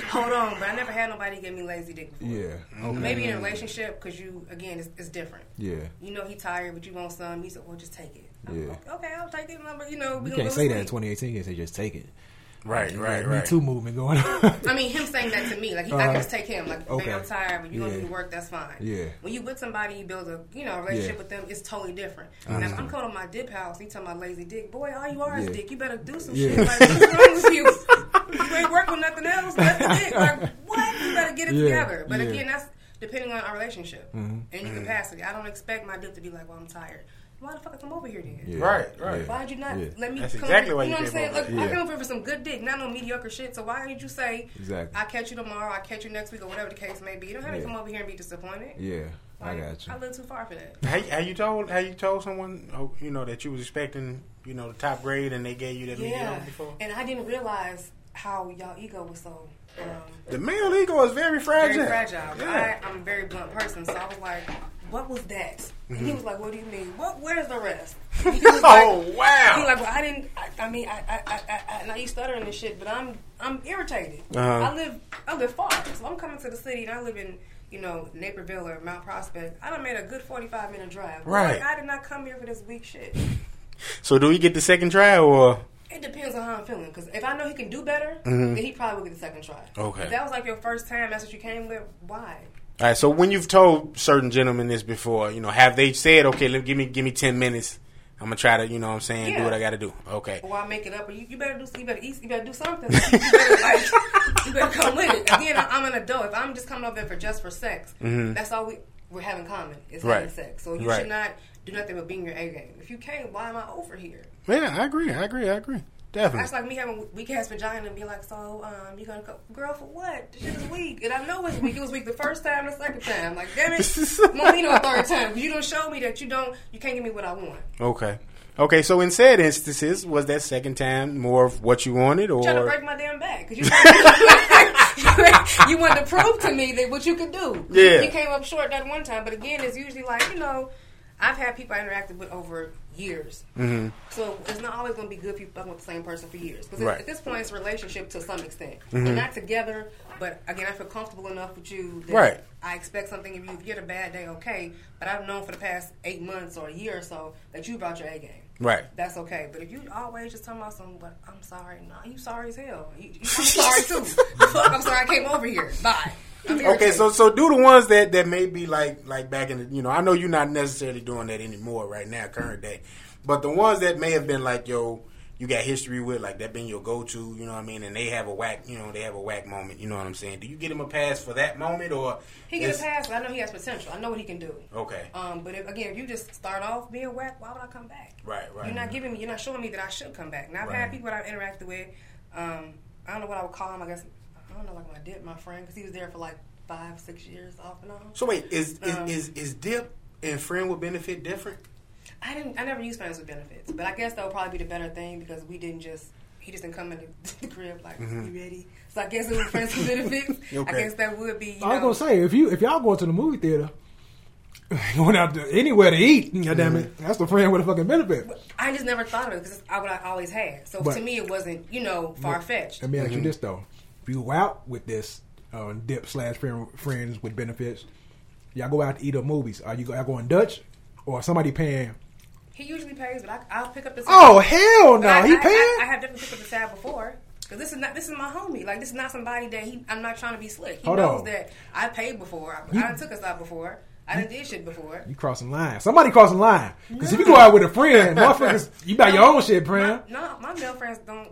hold on. But I never had nobody give me lazy dick before. yeah. Okay. Maybe in a relationship because you again it's, it's different. Yeah. You know he tired, but you want some. He said, "Well, just take it." I'm Yeah. like, okay, I'll take it. But you know, we You can't say to that in 2018. You can say just take it. Right, You right, Me. Too movement going on. I mean, him saying that to me, like he, I Uh-huh. can just take him, like, Okay. baby, I'm tired, but you gonna Yeah. do the work, that's fine. Yeah. When you with somebody, you build a, you know, a relationship Yeah. with them, it's totally different. Now, if I'm calling my dip house, He talking about lazy dick, boy, all you are is dick. You better do some Yeah. shit. Like, what's wrong with you? You ain't working nothing else. That's the dick. Like, what? You better get it Yeah. together. But Yeah. again, that's depending on our relationship Mhm. and your capacity. I don't expect my dip to be like, well, I'm tired. Why the fuck I come over here then? Yeah. Right, right. Yeah. Why'd you not Yeah. let me That's come exactly over, why you you know what I'm saying? over. Look, I came over for some good dick, not no mediocre shit. So why didn't you say Exactly. I catch you tomorrow, I catch you next week, or whatever the case may be? You don't have Yeah. to come over here and be disappointed. Yeah. I got you. I live too far for that. How, how you told? How you told someone? Oh, you know that you was expecting, you know, the top grade, and they gave you that Yeah, mediocre before. and I didn't realize how y'all ego was so. Um, The male ego is very fragile. very fragile. Yeah. I, I'm a very blunt person, so I was like, "What was that?" Mm-hmm. he was like, "What do you mean? What? Where's the rest?" He was like, Oh wow! He was like, well, I didn't. I, I mean, I, I, I, I, and I used stuttering and shit, but I'm, I'm irritated. Uh-huh. I live, I live far, so I'm coming to the city, and I live in, you know, Naperville or Mount Prospect. I done made a good 45 minute drive. Right. Like, I did not come here for this weak shit. so do we get the second try or? It depends on how I'm feeling, because if I know he can do better, Mhm. then he probably will get the second try. Okay. If that was like your first time, that's what you came with. Why? All right. So when you've told certain gentlemen this before, you know, have they said, "Okay, let, give me give me ten minutes. I'm gonna try to, you know, what I'm saying, do what I got to do." Okay. Well, I make it up, or you, you better do, you better eat, you better do something. you better like, you better come with it. Again, I- I'm an adult. If I'm just coming over there for just for sex, Mhm. that's all we we have in common is Right. having sex. So you Right. should not do nothing but being your A game. If you can't, why am I over here? Yeah, I agree. I agree. I agree. Definitely. That's like me having weak ass vagina and be like, so um, you gonna go, girl, for what? This shit is weak, and I know it's weak. It was weak the first time, the second time. Like, damn it, be third time. You don't show me that you don't, you can't give me what I want. Okay. Okay, so in said instances, was that second time more of what you wanted, or trying to break my damn back because you, you wanted to prove to me that what you could do. Yeah. you came up short that one time, but again, it's usually like you know, I've had people I interacted with over years. Mm-hmm. So it's not always going to be good if you fucking with the same person for years. Because Right. at this point, it's a relationship to some extent. Mhm. We're not together, but again, I feel comfortable enough with you that Right. I expect something of you. If you had a bad day, okay. But I've known for the past eight months or a year or so that you brought your A game. Right. That's okay. But if you always just talking about something, but I'm sorry, no, you sorry as hell. You, you- I'm sorry too. Fuck, I'm sorry I came over here. Bye. Okay, so so do the ones that that may be like like back in the you know I know you're not necessarily doing that anymore right now current day, but the ones that may have been like yo you got history with like that been your go to you know what I mean and they have a whack you know they have a whack moment you know what I'm saying do you get him a pass for that moment or He get a pass, but I know he has potential. I know what he can do. Okay. Um, but if, again, if you just start off being whack, why would I come back? Right, right. You're not giving me. You're not showing me that I should come back. Now I've Right. had people that I've interacted with. Um, I don't know what I would call him. I guess I don't know, like my dip, my friend, because he was there for like five, six years off and on. So wait, is is, Um, is is dip and friend with benefit different? I didn't. I never used friends with benefits, but I guess that would probably be the better thing because we didn't just. He just didn't come in the, the crib like, Mhm. "You ready?" So I guess it was friends with benefits. okay. I guess that would be. You I was know, gonna say if you if y'all going to the movie theater, going out to anywhere to eat, God damn it, Mm-hmm. that's the friend with a fucking benefit. I just never thought of it because it's what I always had. So But- to me, it wasn't you know far fetched. Let me ask Mm-hmm. you this though: if you go out with this uh, dip slash friends with benefits, y'all go out to eat at movies. Are you y'all going Dutch or somebody paying? He usually pays, but I, I'll pick up the tab. Oh hell no, I, he I, paying. I, I have definitely picked up the tab before. Cause this is not this is my homie. Like this is not somebody that he. I'm not trying to be slick. He Hold knows on. that I paid before. I, You- I took us out before. I done did shit before. you crossing line. Somebody crossing line. Because if you go out with a friend, motherfuckers, you buy your own shit, friend. My, no, my male friends don't.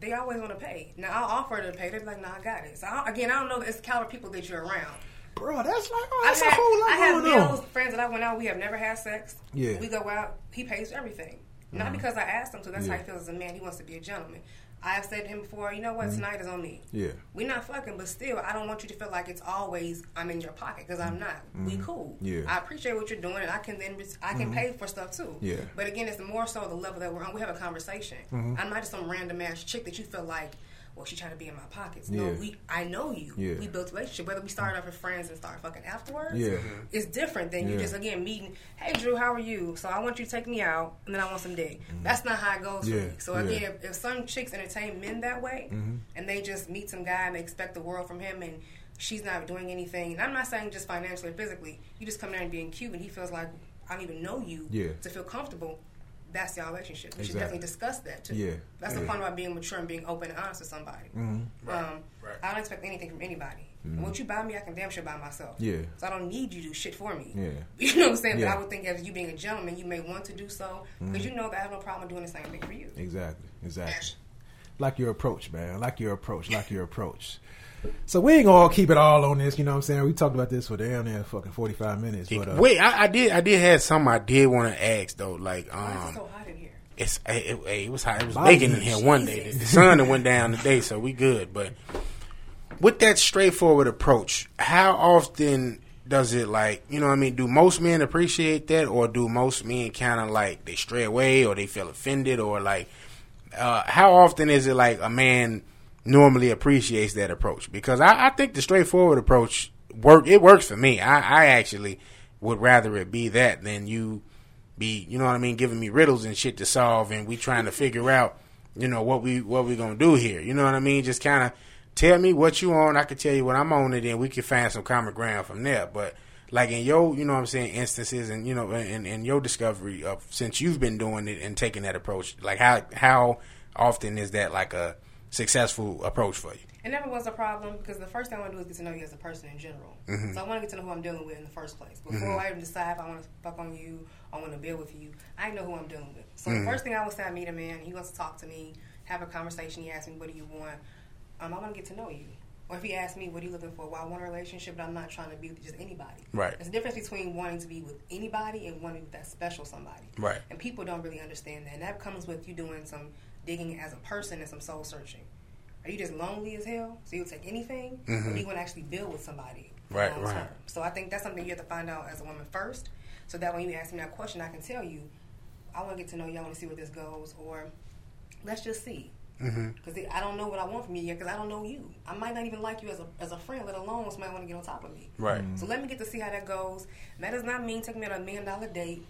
They always want to pay. Now I'll offer to pay. They're like, "Nah, I got it." So I, again, I don't know. It's the caliber of people that you're around. Bro, that's like oh, I've that's had, a whole lot I have males friends that I went out. We have never had sex. Yeah. we go out. He pays for everything. Not uh-huh. because I asked him to. That's Yeah. how he feels as a man. He wants to be a gentleman. I have said to him before, you know what? Mm-hmm. Tonight is on me. Yeah. We're not fucking, but still, I don't want you to feel like it's always I'm in your pocket because I'm not. We mm-hmm. cool. Yeah. I appreciate what you're doing, and I can then I can mm-hmm. pay for stuff too. Yeah. But again, it's more so the level that we're on. We have a conversation. I'm not just some random ass chick that you feel like. Well, she trying to be in my pockets. No, Yeah. we. I know you. Yeah. We built a relationship. Whether we started off as friends and start fucking afterwards, Yeah. it's different than you just again meeting. Hey, Drew, how are you? So I want you to take me out, and then I want some dick. That's not how it goes for Mm-hmm. Yeah, me. So yeah. Mm-hmm. again, if, if some chicks entertain men that way, and they just meet some guy and they expect the world from him, and she's not doing anything, and I'm not saying just financially or physically, you just come there and being cute, and he feels like I don't even know you Yeah. to feel comfortable. That's y'all relationship. We should definitely discuss that too. Yeah, That's the yeah. point about being mature and being open and honest with somebody. Um, right. I don't expect anything from anybody. And what you buy me, I can damn sure buy myself. Yeah. So I don't need you to do shit for me. Yeah. You know what I'm saying? Yeah. Mm-hmm. But I would think as you being a gentleman, you may want to do so because you know that I have no problem doing the same thing for you. Exactly. Exactly. Like your approach, man. Like your approach. Like your approach. So we ain't gonna keep it all on this. You know what I'm saying? We talked about this for damn near fucking 45 minutes. But uh, Wait, I, I did I did have something I did want to ask though. Like Why is it um, so hot in here? it's it, it, it was hot. It was Body baking in here one day. The sun that went down today, so we good. But with that straightforward approach, how often does it like you know what I mean? Do most men appreciate that, or do most men kind of like they stray away, or they feel offended, or like uh, how often is it like a man normally appreciates that approach? Because I, I think the straightforward approach work. It works for me. I, I actually would rather it be that than you be, you know what I mean, giving me riddles and shit to solve, and we trying to figure out, you know, what we what we gonna do here. You know what I mean? Just kind of tell me what you on. I can tell you what I'm on, and then we can find some common ground from there. But like in your, you know what I'm saying, instances, and you know, in, in your discovery of since you've been doing it and taking that approach, like how how often is that like a successful approach for you? It never was a problem because the first thing I want to do is get to know you as a person in general. Mm-hmm. So I want to get to know who I'm dealing with in the first place. Before I even decide if I want to fuck on you, I want to build with you, I know who I'm dealing with. So Mm-hmm. the first thing I would say, I meet a man, he wants to talk to me, have a conversation, he asks me, what do you want? Um, I want to get to know you. Or if he asks me, what are you looking for? Well, I want a relationship, but I'm not trying to be with just anybody. Right. There's a difference between wanting to be with anybody and wanting with that special somebody. Right. And people don't really understand that. And that comes with you doing some digging as a person and some soul searching. Are you just lonely as hell? So you'll take anything? Or do you want to actually build with somebody? Mm-hmm. Right, long right. So I think that's something you have to find out as a woman first. So that when you ask me that question, I can tell you, I want to get to know you. I want to see where this goes. Or let's just see. Mm-hmm. Because I don't know what I want from you yet because I don't know you. I might not even like you as a, as a friend, let alone somebody want to get on top of me. Right. So let me get to see how that goes. And that does not mean take me on a million dollar date.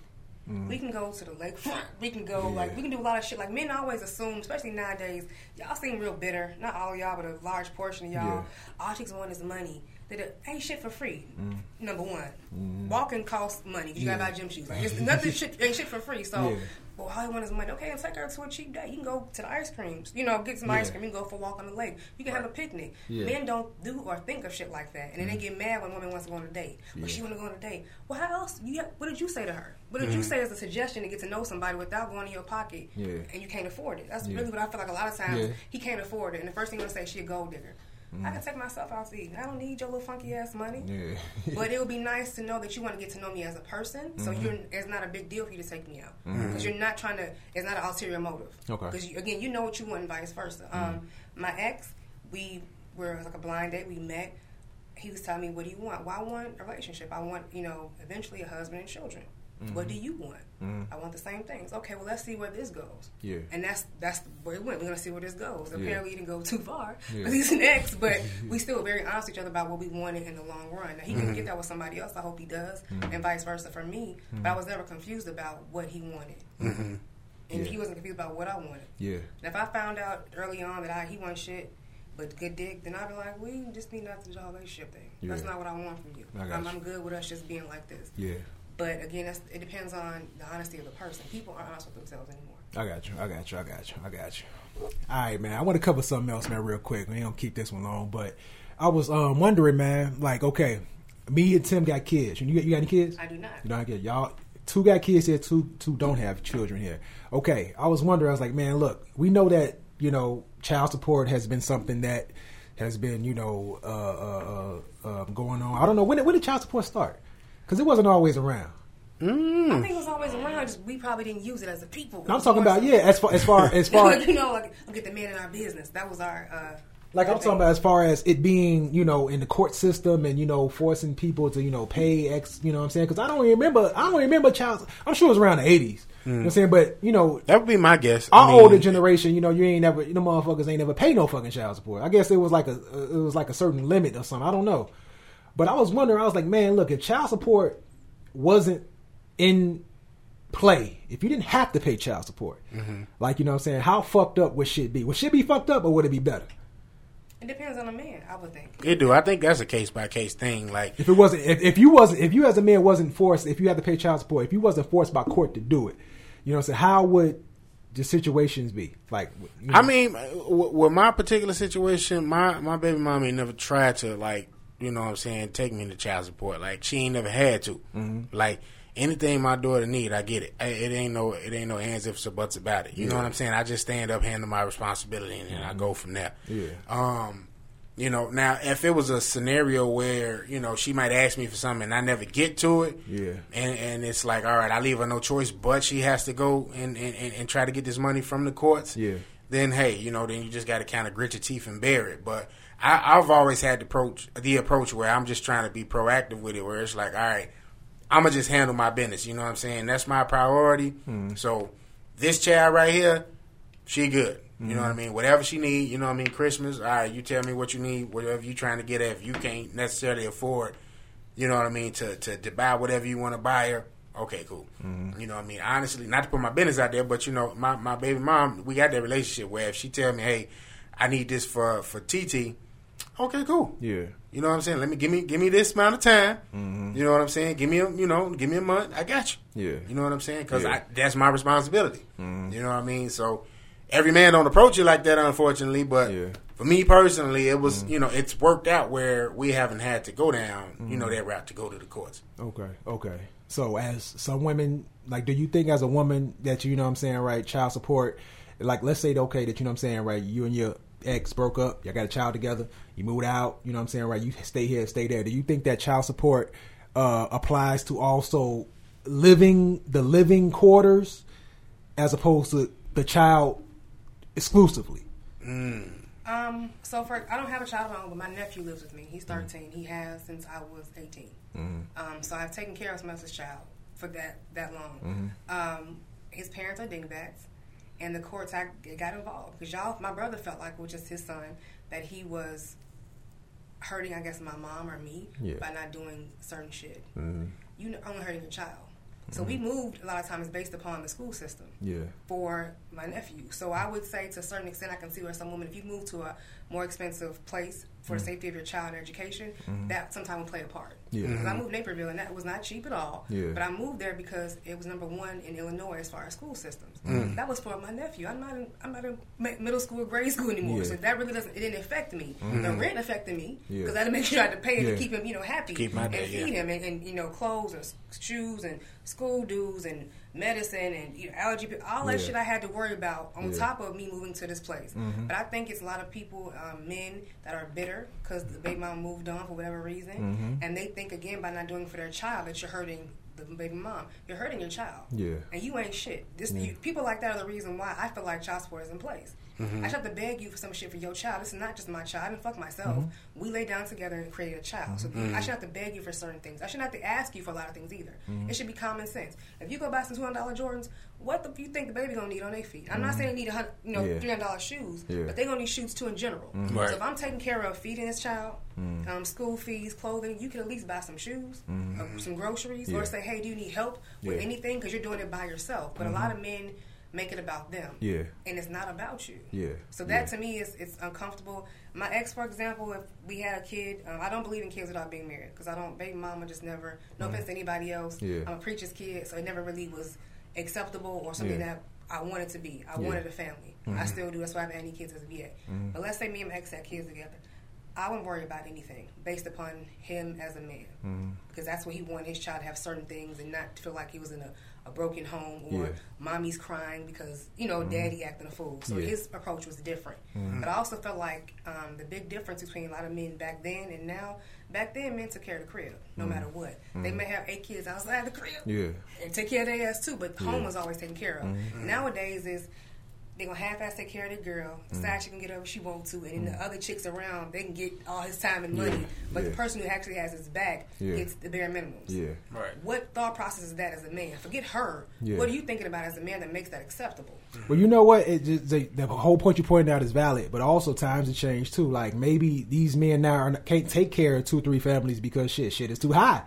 We can go to the lakefront. We can go like we can do a lot of shit. Like men always assume, especially nowadays, y'all seem real bitter. Not all y'all, but a large portion of y'all. Yeah. All chicks want is money. They ain't shit for free. Mm. Number one, Mm-hmm. walking costs money. You gotta buy gym shoes. Like it's nothing. shit ain't shit for free. So. Yeah. Well, all you want is money. Okay, and take her to a cheap date. You can go to the ice creams. You know, get some ice cream. You can go for a walk on the lake. You can have a picnic. Yeah. Men don't do or think of shit like that, and then they mm-hmm. get mad when a woman wants to go on a date. Well, she want to go on a date. Well, how else? You got, what did you say to her? What did you mm-hmm. say as a suggestion to get to know somebody without going in your pocket? Yeah. And you can't afford it. That's Yeah. really what I feel like. A lot of times Yeah. he can't afford it, and the first thing you want to say, she a gold digger. I can take myself out to eat. I don't need your little funky ass money. Yeah. But it would be nice to know that you want to get to know me as a person. So Mm-hmm. you're, it's not a big deal for you to take me out because you're not trying to. It's not an ulterior motive. Okay. Mm-hmm. Because again, you know what you want, and vice versa. Um, my ex, we were like a blind date. We met. He was telling me, "What do you want? Well, I want a relationship. I want you know eventually a husband and children. What do you want? I want the same things. Okay, well let's see where this goes. Mm-hmm. Yeah. And that's that's where it went. We're gonna see where this goes. Apparently, he didn't go too far. Yeah. But he's an ex, but we still were very honest with each other about what we wanted in the long run. Now he Mm-hmm. can get that with somebody else. I hope he does, and vice versa for me. But I was never confused about what he wanted, and Yeah. he wasn't confused about what I wanted. Yeah. And if I found out early on that I, he wants shit, but good dick, then I'd be like, we just need not to do the relationship thing. That's not what I want from you. I'm, you. I'm good with us just being like this. Yeah. But again, that's, it depends on the honesty of the person. People aren't honest with themselves anymore. I got you. I got you. I got you. I got you. All right, man. I want to cover something else, man, real quick. We ain't gonna keep this one long, but I was um, wondering, man. Like, okay, me and Tim got kids. You got, you got any kids? I do not. You don't get y'all. Two got kids here. Two two don't have children here. Okay, I was wondering. I was like, man, look, we know that you know child support has been something that has been you know uh, uh, uh, uh, going on. I don't know when did, when did child support start? Because it wasn't always around. I think it was always around. Just we probably didn't use it as a people. And I'm talking about yeah, as far as far as far you know, like I'll get the man in our business. That was our. uh Like I'm talking about as far as it being, you know, in the court system and you know forcing people to, you know, pay X, you know what I'm saying? Because I don't remember, I don't remember child. I'm sure it was around the 80s. You know what I'm saying? But you know, That would be my guess. our I mean, older generation, you know, you ain't never, you know, motherfuckers ain't never pay no fucking child support. I guess it was like a, it was like a certain limit or something. I don't know. But I was wondering, I was like, man, look, if child support wasn't in play, if you didn't have to pay child support, mm-hmm. like you know what I'm saying, how fucked up would shit be? Would shit be fucked up or would it be better? It depends on the man, I would think. It do. I think that's a case by case thing. Like, If it wasn't, if, if you wasn't, if you as a man wasn't forced, if you had to pay child support, if you wasn't forced by court to do it, you know what I'm saying, how would the situations be? Like, you know, I mean, with my particular situation, my my baby mom ain't never tried to like, you know what I'm saying, take me to child support. Like, she ain't never had to. Mm-hmm. Like, anything my daughter need, I get it. It ain't no, it ain't no ands ifs or buts about it. You know what I'm saying? I just stand up, handle my responsibility, and then I go from there. Yeah. Um, you know, now if it was a scenario where you know she might ask me for something and I never get to it, Yeah. and and it's like, all right, I leave her no choice, but she has to go and and, and, and try to get this money from the courts. Yeah. Then hey, you know, then you just got to kind of grit your teeth and bear it. But I, I've always had the approach, the approach where I'm just trying to be proactive with it, where it's like, all right, I'm gonna just handle my business. You know what I'm saying? That's my priority. Mm. So this child right here, she good. You know what I mm. mean? Whatever she need, you know what I mean? Christmas, all right, you tell me what you need, whatever you trying to get at. If you can't necessarily afford, you know what I mean, to, to, to buy whatever you want to buy her, okay, cool. Mm. You know what I mean? Honestly, not to put my business out there, but you know, my, my baby mom, we got that relationship where if she tell me, hey, I need this for, for TT, okay, cool. yeah, You know what I'm saying? Let me give me give me this amount of time. Mm-hmm. You know what I'm saying? Give me a you know give me a month. I got you. Yeah. You know what I'm saying? Because Yeah. that's my responsibility. Mm-hmm. You know what I mean? So every man don't approach it like that, unfortunately. But Yeah. for me personally, it was mm-hmm. you know it's worked out where we haven't had to go down you know that route to go to the courts. okay, okay. So as some women, like, do you think as a woman that you know what I'm saying, right, child support, like, let's say okay that you know what I'm saying, right, you and your ex broke up, y'all got a child together, you moved out, you know what I'm saying, right, you stay here, stay there. Do you think that child support uh, applies to also living the living quarters as opposed to the child exclusively? Um, so for I don't have a child of my own, but my nephew lives with me. He's 13. He has since I was 18. Um, so I've taken care of someone else's child for that that long. Um, his parents are dingbats, and the courts I got involved because y'all, my brother felt like, which is his son, that he was hurting, I guess, my mom or me Yeah. by not doing certain shit. Mm-hmm. You know, only hurting your child. So we mm-hmm. moved a lot of times based upon the school system Yeah. for my nephew. So I would say to a certain extent, I can see where some women, if you move to a more expensive place for Mm. the safety of your child and education, that sometimes will play a part. Mm-hmm. Yeah. Because I moved to Naperville and that was not cheap at all. Yeah. But I moved there because it was number one in Illinois as far as school systems. Mm. That was for my nephew. I'm not in, I'm not in middle school or grade school anymore. Yeah. So that really doesn't, it didn't affect me. The rent affected me Yeah. because I had to make sure I had to pay Yeah. to keep him, you know, happy Keep my and dad, feed yeah. him and, and, you know, clothes and shoes and school dues and medicine and you know, allergy, all that Yeah. shit I had to worry about on Yeah. top of me moving to this place. But I think it's a lot of people, um, men, that are bitter because the baby mom moved on for whatever reason, and they think again by not doing it for their child that you're hurting the baby mom. You're hurting your child. Yeah. And you ain't shit. This you, people like that are the reason why I feel like child support is in place. Mm-hmm. I should have to beg you for some shit for your child. This is not just my child. I didn't fuck myself. Mm-hmm. We lay down together and created a child. So mm-hmm. I should have to beg you for certain things. I shouldn't have to ask you for a lot of things either. It should be common sense. If you go buy some two hundred dollar Jordans, what the you think the baby gonna need on their feet? I'm not saying they need a hundred, you know, Yeah. three hundred dollar shoes, Yeah. but they gonna need shoes too in general. Right. So if I'm taking care of feeding this child, um, school fees, clothing, you can at least buy some shoes, uh, some groceries, Yeah. or say, hey, do you need help with Yeah. anything? Because you're doing it by yourself. But a lot of men make it about them, Yeah. and it's not about you. Yeah. So that to me is it's uncomfortable. My ex, for example, if we had a kid, um, I don't believe in kids without being married because I don't. Baby mama just never. No offense to anybody else. Mm. Yeah. I'm a preacher's kid, so it never really was acceptable or something Yeah. that I wanted to be. I Yeah. Mm-hmm. wanted a family. I still do. That's why I haven't had any kids as of yet. But let's say me and my ex had kids together. I wouldn't worry about anything based upon him as a man Mm-hmm. because that's what he wanted his child to have certain things and not feel like he was in a, a broken home or Yeah. Mm-hmm. mommy's crying because you know daddy acting a fool. So Yeah. Mm-hmm. his approach was different. But I also felt like um, the big difference between a lot of men back then and now. Back then, men took care of the crib no matter what. They may have eight kids outside the crib Mm-hmm. Yeah. and take care of their ass too, but home was always taken care of. Mm-hmm. Nowadays is they gonna half-ass take care of the girl. Mm-hmm. Side she can get whatever she want to, and then the other chicks around they can get all his time and money. Yeah. But Yeah. the person who actually has his back Yeah. gets the bare minimums. Yeah. Right. What thought process is that as a man? Forget her. Yeah. What are you thinking about as a man that makes that acceptable? Well, you know what? It just, the, the whole point you pointed out is valid, but also times have changed too. Like maybe these men now are, can't take care of two, three families because shit, shit is too high.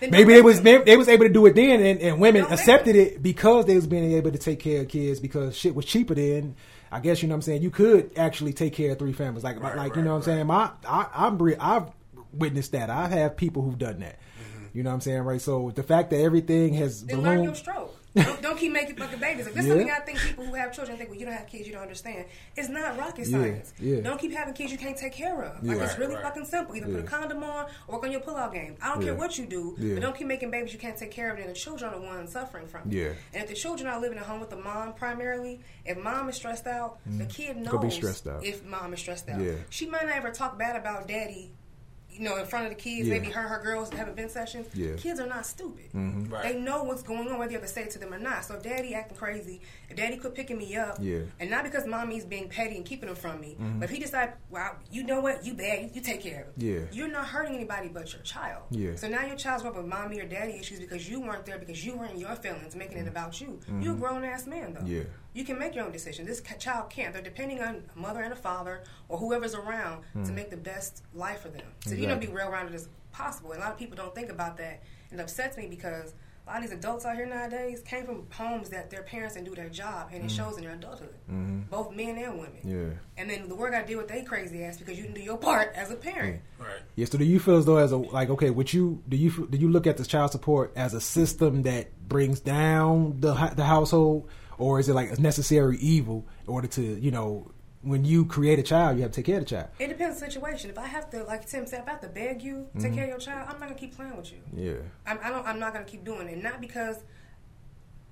Then Maybe they was they was able to do it then, and, and women accepted it because they was being able to take care of kids because shit was cheaper then. I guess you know what I'm saying. You could actually take care of three families, like Right, like you know what I'm saying. My I, I'm I've witnessed that. I have people who've done that. Mm-hmm. You know what I'm saying, right? So the fact that everything has Then learn your ballooned, stroke. Don't, don't keep making fucking babies. If there's Yeah. something I think people who have children think, well, you don't have kids, you don't understand. It's not rocket science. yeah. Don't keep having kids you can't take care of. Like Yeah. it's really right. fucking simple. Either put a condom on or work on your pull-out game. I don't Yeah. care what you do, Yeah. but don't keep making babies you can't take care of. And the children are the ones suffering from. it. Yeah. And if the children are living at home with the mom primarily, if mom is stressed out, the kid knows Mm. Gonna be stressed out. if mom is stressed out. Yeah. She might not ever talk bad about daddy. You know, in front of the kids, Yeah. maybe her her girls having vent sessions. Yeah. Mm-hmm. Kids are not stupid. Right. They know what's going on, whether you have to say it to them or not. So, if daddy acting crazy, if daddy quit picking me up, Yeah. Mm-hmm. and not because mommy's being petty and keeping them from me, but if he decide, well, you know what, you bad, you take care of it. Yeah. You're not hurting anybody but your child. Yeah. So now your child's up with mommy or daddy issues because you weren't there because you were in your feelings, making it about you. You're a grown ass man though. Mm-hmm. Yeah. You can make your own decision. This child can't. They're depending on a mother and a father or whoever's around to make the best life for them. So you know, be Mm. Well rounded as possible. And a lot of people don't think about that. And it upsets me because a lot of these adults out here nowadays came from homes that their parents didn't do their job, and it shows in their adulthood, both men and women. Mm-hmm. yeah. And then the world I to deal with they crazy ass because you didn't do your part as a parent. Right. Yeah. So do you feel as though as a like okay, would you do you do you look at the child support as a system that brings down the the household, or is it like a necessary evil in order to you know when you create a child, you have to take care of the child. It depends on the situation. If I have to, like Tim said, if I have to beg you, take Mm-hmm. care of your child, I'm not gonna keep playing with you. Yeah. I'm, I don't. I'm not gonna keep doing it. Not because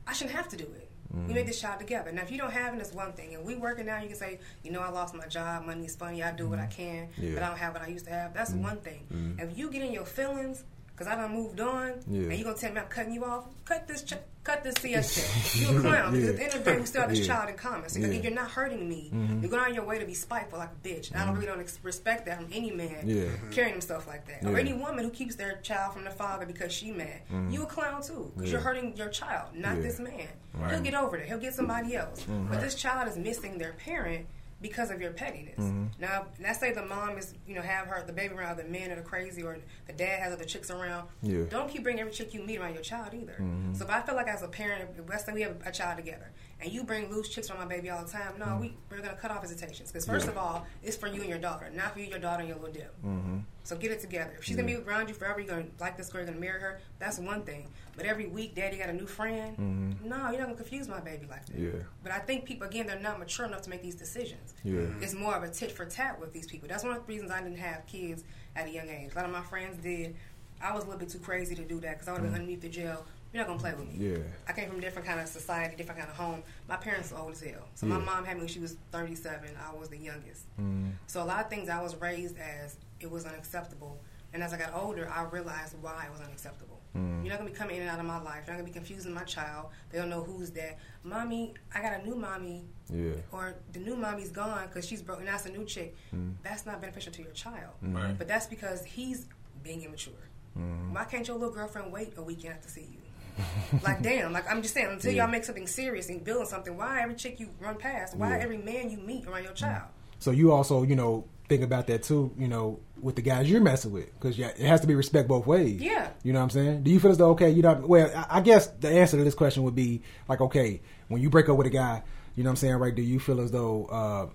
I shouldn't have to do it. Mm-hmm. We made this child together. Now, if you don't have it, it's one thing. And we working now, you can say, you know, I lost my job. Money is funny. I do what I can, Mm-hmm. Yeah. Mm-hmm. but I don't have what I used to have. That's one thing. If you get in your feelings, because I done moved on, Yeah. and you gonna tell me I'm cutting you off, cut this. Ch- Cut this CS check. You a clown. Because at the end of the day, we still have this Yeah. child in common. So. Mm-hmm. you're not hurting me. Mm-hmm. You're going out of your way to be spiteful like a bitch. And I don't mm-hmm. really don't ex- respect that from any man carrying himself like that, or any woman who keeps their child from the father because she mad. Mm-hmm. You a clown too, because you're hurting your child, not this man. He'll get over it. He'll get somebody else. But this child is missing their parent because of your pettiness. Mm-hmm. Now, let's say the mom is, you know, have her the baby around the men that are crazy, or the dad has other chicks around. Yeah. Mm-hmm. Don't keep bringing every chick you meet around your child either. So if I feel like as a parent, let's say we have a child together, and you bring loose chicks around my baby all the time, no, we we're gonna cut off visitations because first Mm-hmm. Yeah. of all, it's for you and your daughter, not for you, your daughter, and your little dip. Mm-hmm. So get it together. If she's gonna be around you forever, you're gonna like this girl, you're gonna marry her. That's one thing. But every week, daddy got a new friend. No, you're not gonna confuse my baby like that. Mm-hmm. Yeah. But I think people again, they're not mature enough to make these decisions. Yeah. It's more of a tit for tat with these people. That's one of the reasons I didn't have kids at a young age. A lot of my friends did. I was a little bit too crazy to do that because I would have been underneath the jail. You're not gonna play with me. Yeah. I came from a different kind of society, different kind of home. My parents were old as hell. So my mom had me when she was 37. I was the youngest. Mm. So a lot of things I was raised as it was unacceptable. And as I got older, I realized why it was unacceptable. Mm. You're not gonna be coming in and out of my life. You're not gonna be confusing my child. They don't know who's that. Mommy, I got a new mommy, Yeah. or the new mommy's gone because she's broke, and that's a new chick. Mm. That's not beneficial to your child. Right. But that's because he's being immature. Mm. Why can't your little girlfriend wait a weekend to see you? like damn, like I'm just saying, until Yeah. y'all make something serious and building something, why every chick you run past? Why Yeah. every man you meet around your child? So you also, you know, think about that too, you know, with the guys you're messing with, because yeah, it has to be respect both ways. Yeah. You know what I'm saying? Do you feel as though okay, you know, well, I- I guess the answer to this question would be like, okay, when you break up with a guy, you know what I'm saying, right? Do you feel as though uh,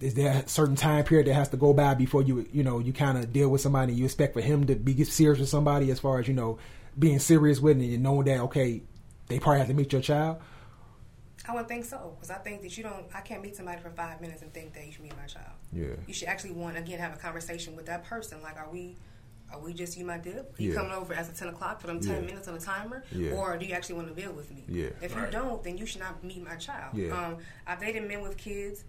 is there a certain time period that has to go by before you, you know, you kind of deal with somebody? You expect for him to be serious with somebody as far as you know, being serious with, it and knowing that okay, they probably have to meet your child. I wouldn't think so because I think that you don't. I can't meet somebody for five minutes and think that you should meet my child. Yeah. You should actually want again have a conversation with that person. Like, are we, are we just you my dip? Are you Yeah. coming over as a ten o'clock for them ten Yeah. minutes on a timer, Yeah. or do you actually want to build with me? Yeah. If Right. you don't, then you should not meet my child. Yeah. Um, I've dated men with kids.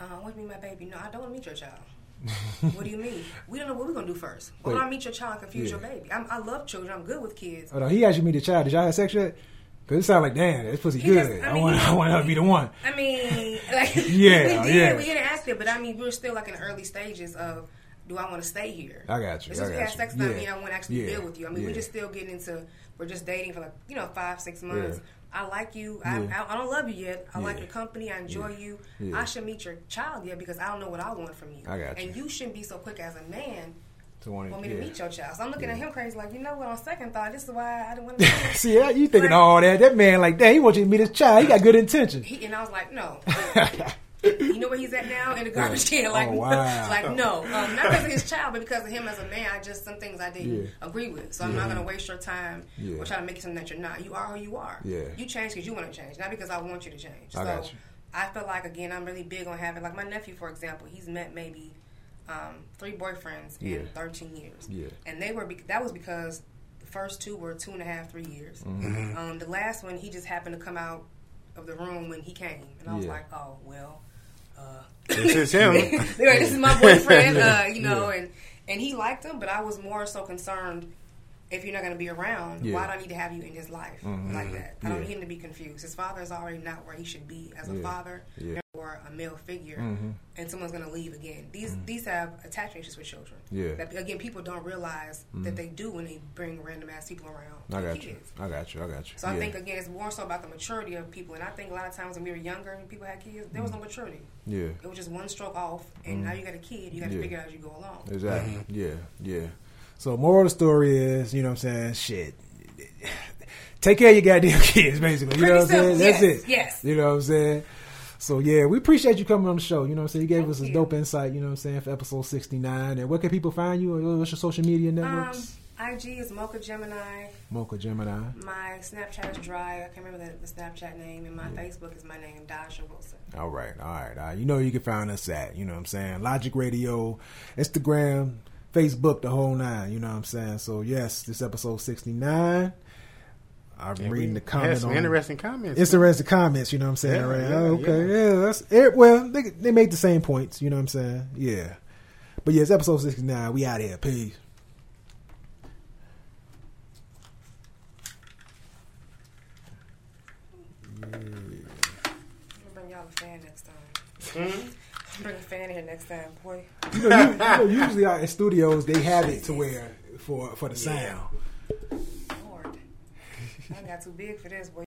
Uh, I want to meet my baby. No, I don't want to meet your child. What do you mean? We don't know what we're gonna do first. Why Wait. I meet your child and confuse Yeah. your baby? I'm, I love children. I'm good with kids. Hold on, he asked you meet the child. Did y'all have sex yet? Because it sounded like, damn, this pussy He good. just- I I, want, I want her to be the one. I mean, like Yeah, we did, yeah. we interacted, but I mean, we are still like in the early stages of, do I want to stay here? I got you, It's I just we had sex, doesn't Yeah, mean I want to actually yeah, deal with you. I mean, yeah. we're just still getting into, we're just dating for like you know five, six months. Yeah. I like you. Yeah. I, I, I don't love you yet. I like Yeah. your company. I enjoy Yeah. you. I should meet your child yet because I don't know what I want from you. I got you. And you shouldn't be so quick as a man. To want Want me to meet your child? So I'm looking at him crazy, like you know what? On second thought, this is why I didn't want to. See, yeah, you thinking Right. all that. That man, like, damn, he wants you to meet his child. He got good intentions. He, and I was like, no. you know where he's at now in the garbage can. Like, Oh, wow. like no, um, not because of his child, but because of him as a man. I just some things I didn't Yeah. agree with. So I'm not going to waste your time Yeah. or try to make you something that you're not. You are who you are. Yeah. You change because you want to change, not because I want you to change. I so got you. I feel like again, I'm really big on having like my nephew, for example. He's met maybe um, three boyfriends Yeah. in 13 years, Yeah. and they were be- that was because the first two were two and a half, three years. Mm-hmm. Um, the last one, he just happened to come out of the room when he came, and I was Yeah. like, oh well. Uh, This is him. Anyway, this is my boyfriend, uh, you know, and and he liked him, but I was more so concerned if you're not going to be around, Yeah. why do I need to have you in his life Mhm. like that? I don't Yeah. need him to be confused. His father is already not where he should be as a Yeah. father Yeah. Or a male figure, Mhm. and someone's going to leave again. These these have attachment issues with children. Yeah. That again, people don't realize that they do when they bring random ass people around. I their got you. I got you. I got you. So I think again, it's more so about the maturity of people, and I think a lot of times when we were younger and people had kids, there was no maturity. Yeah. It was just one stroke off, and now you got a kid. You got to Mm-hmm. Yeah. figure it out as you go along. Exactly. Yeah. Yeah. So, moral of the story is, you know what I'm saying? Shit. Take care of your goddamn kids, basically. You know what I'm saying? simple. That's it. yes. You know what I'm saying? So, yeah, we appreciate you coming on the show. You know what I'm saying? You gave Thank us a dope insight, you know what I'm saying, for episode 69. And where can people find you? What's your social media Um, networks? IG is Mocha Gemini. Mocha Gemini. My Snapchat is Dry. I can't remember the, the Snapchat name, and my Facebook is my name, Dasha Wilson. All right, all right, all right. You know you can find us at, you know what I'm saying, Logic Radio, Instagram, Facebook, the whole nine, you know what I'm saying? So, yes, this episode 69. I'm Yeah, reading the had comments some on interesting comments. Interesting the comments, you know what I'm saying? Yeah, right? yeah, Oh, okay, yeah. yeah. that's it. Well, they, they make the same points, you know what I'm saying? Yeah. But yeah, it's episode 69. We out here. Peace. I'm gonna bring y'all a fan next time. Hmm? Bring a fan here next time, boy. You know, you, you know, usually out in studios, they have it to where for for the sound. I got too big for this, boy.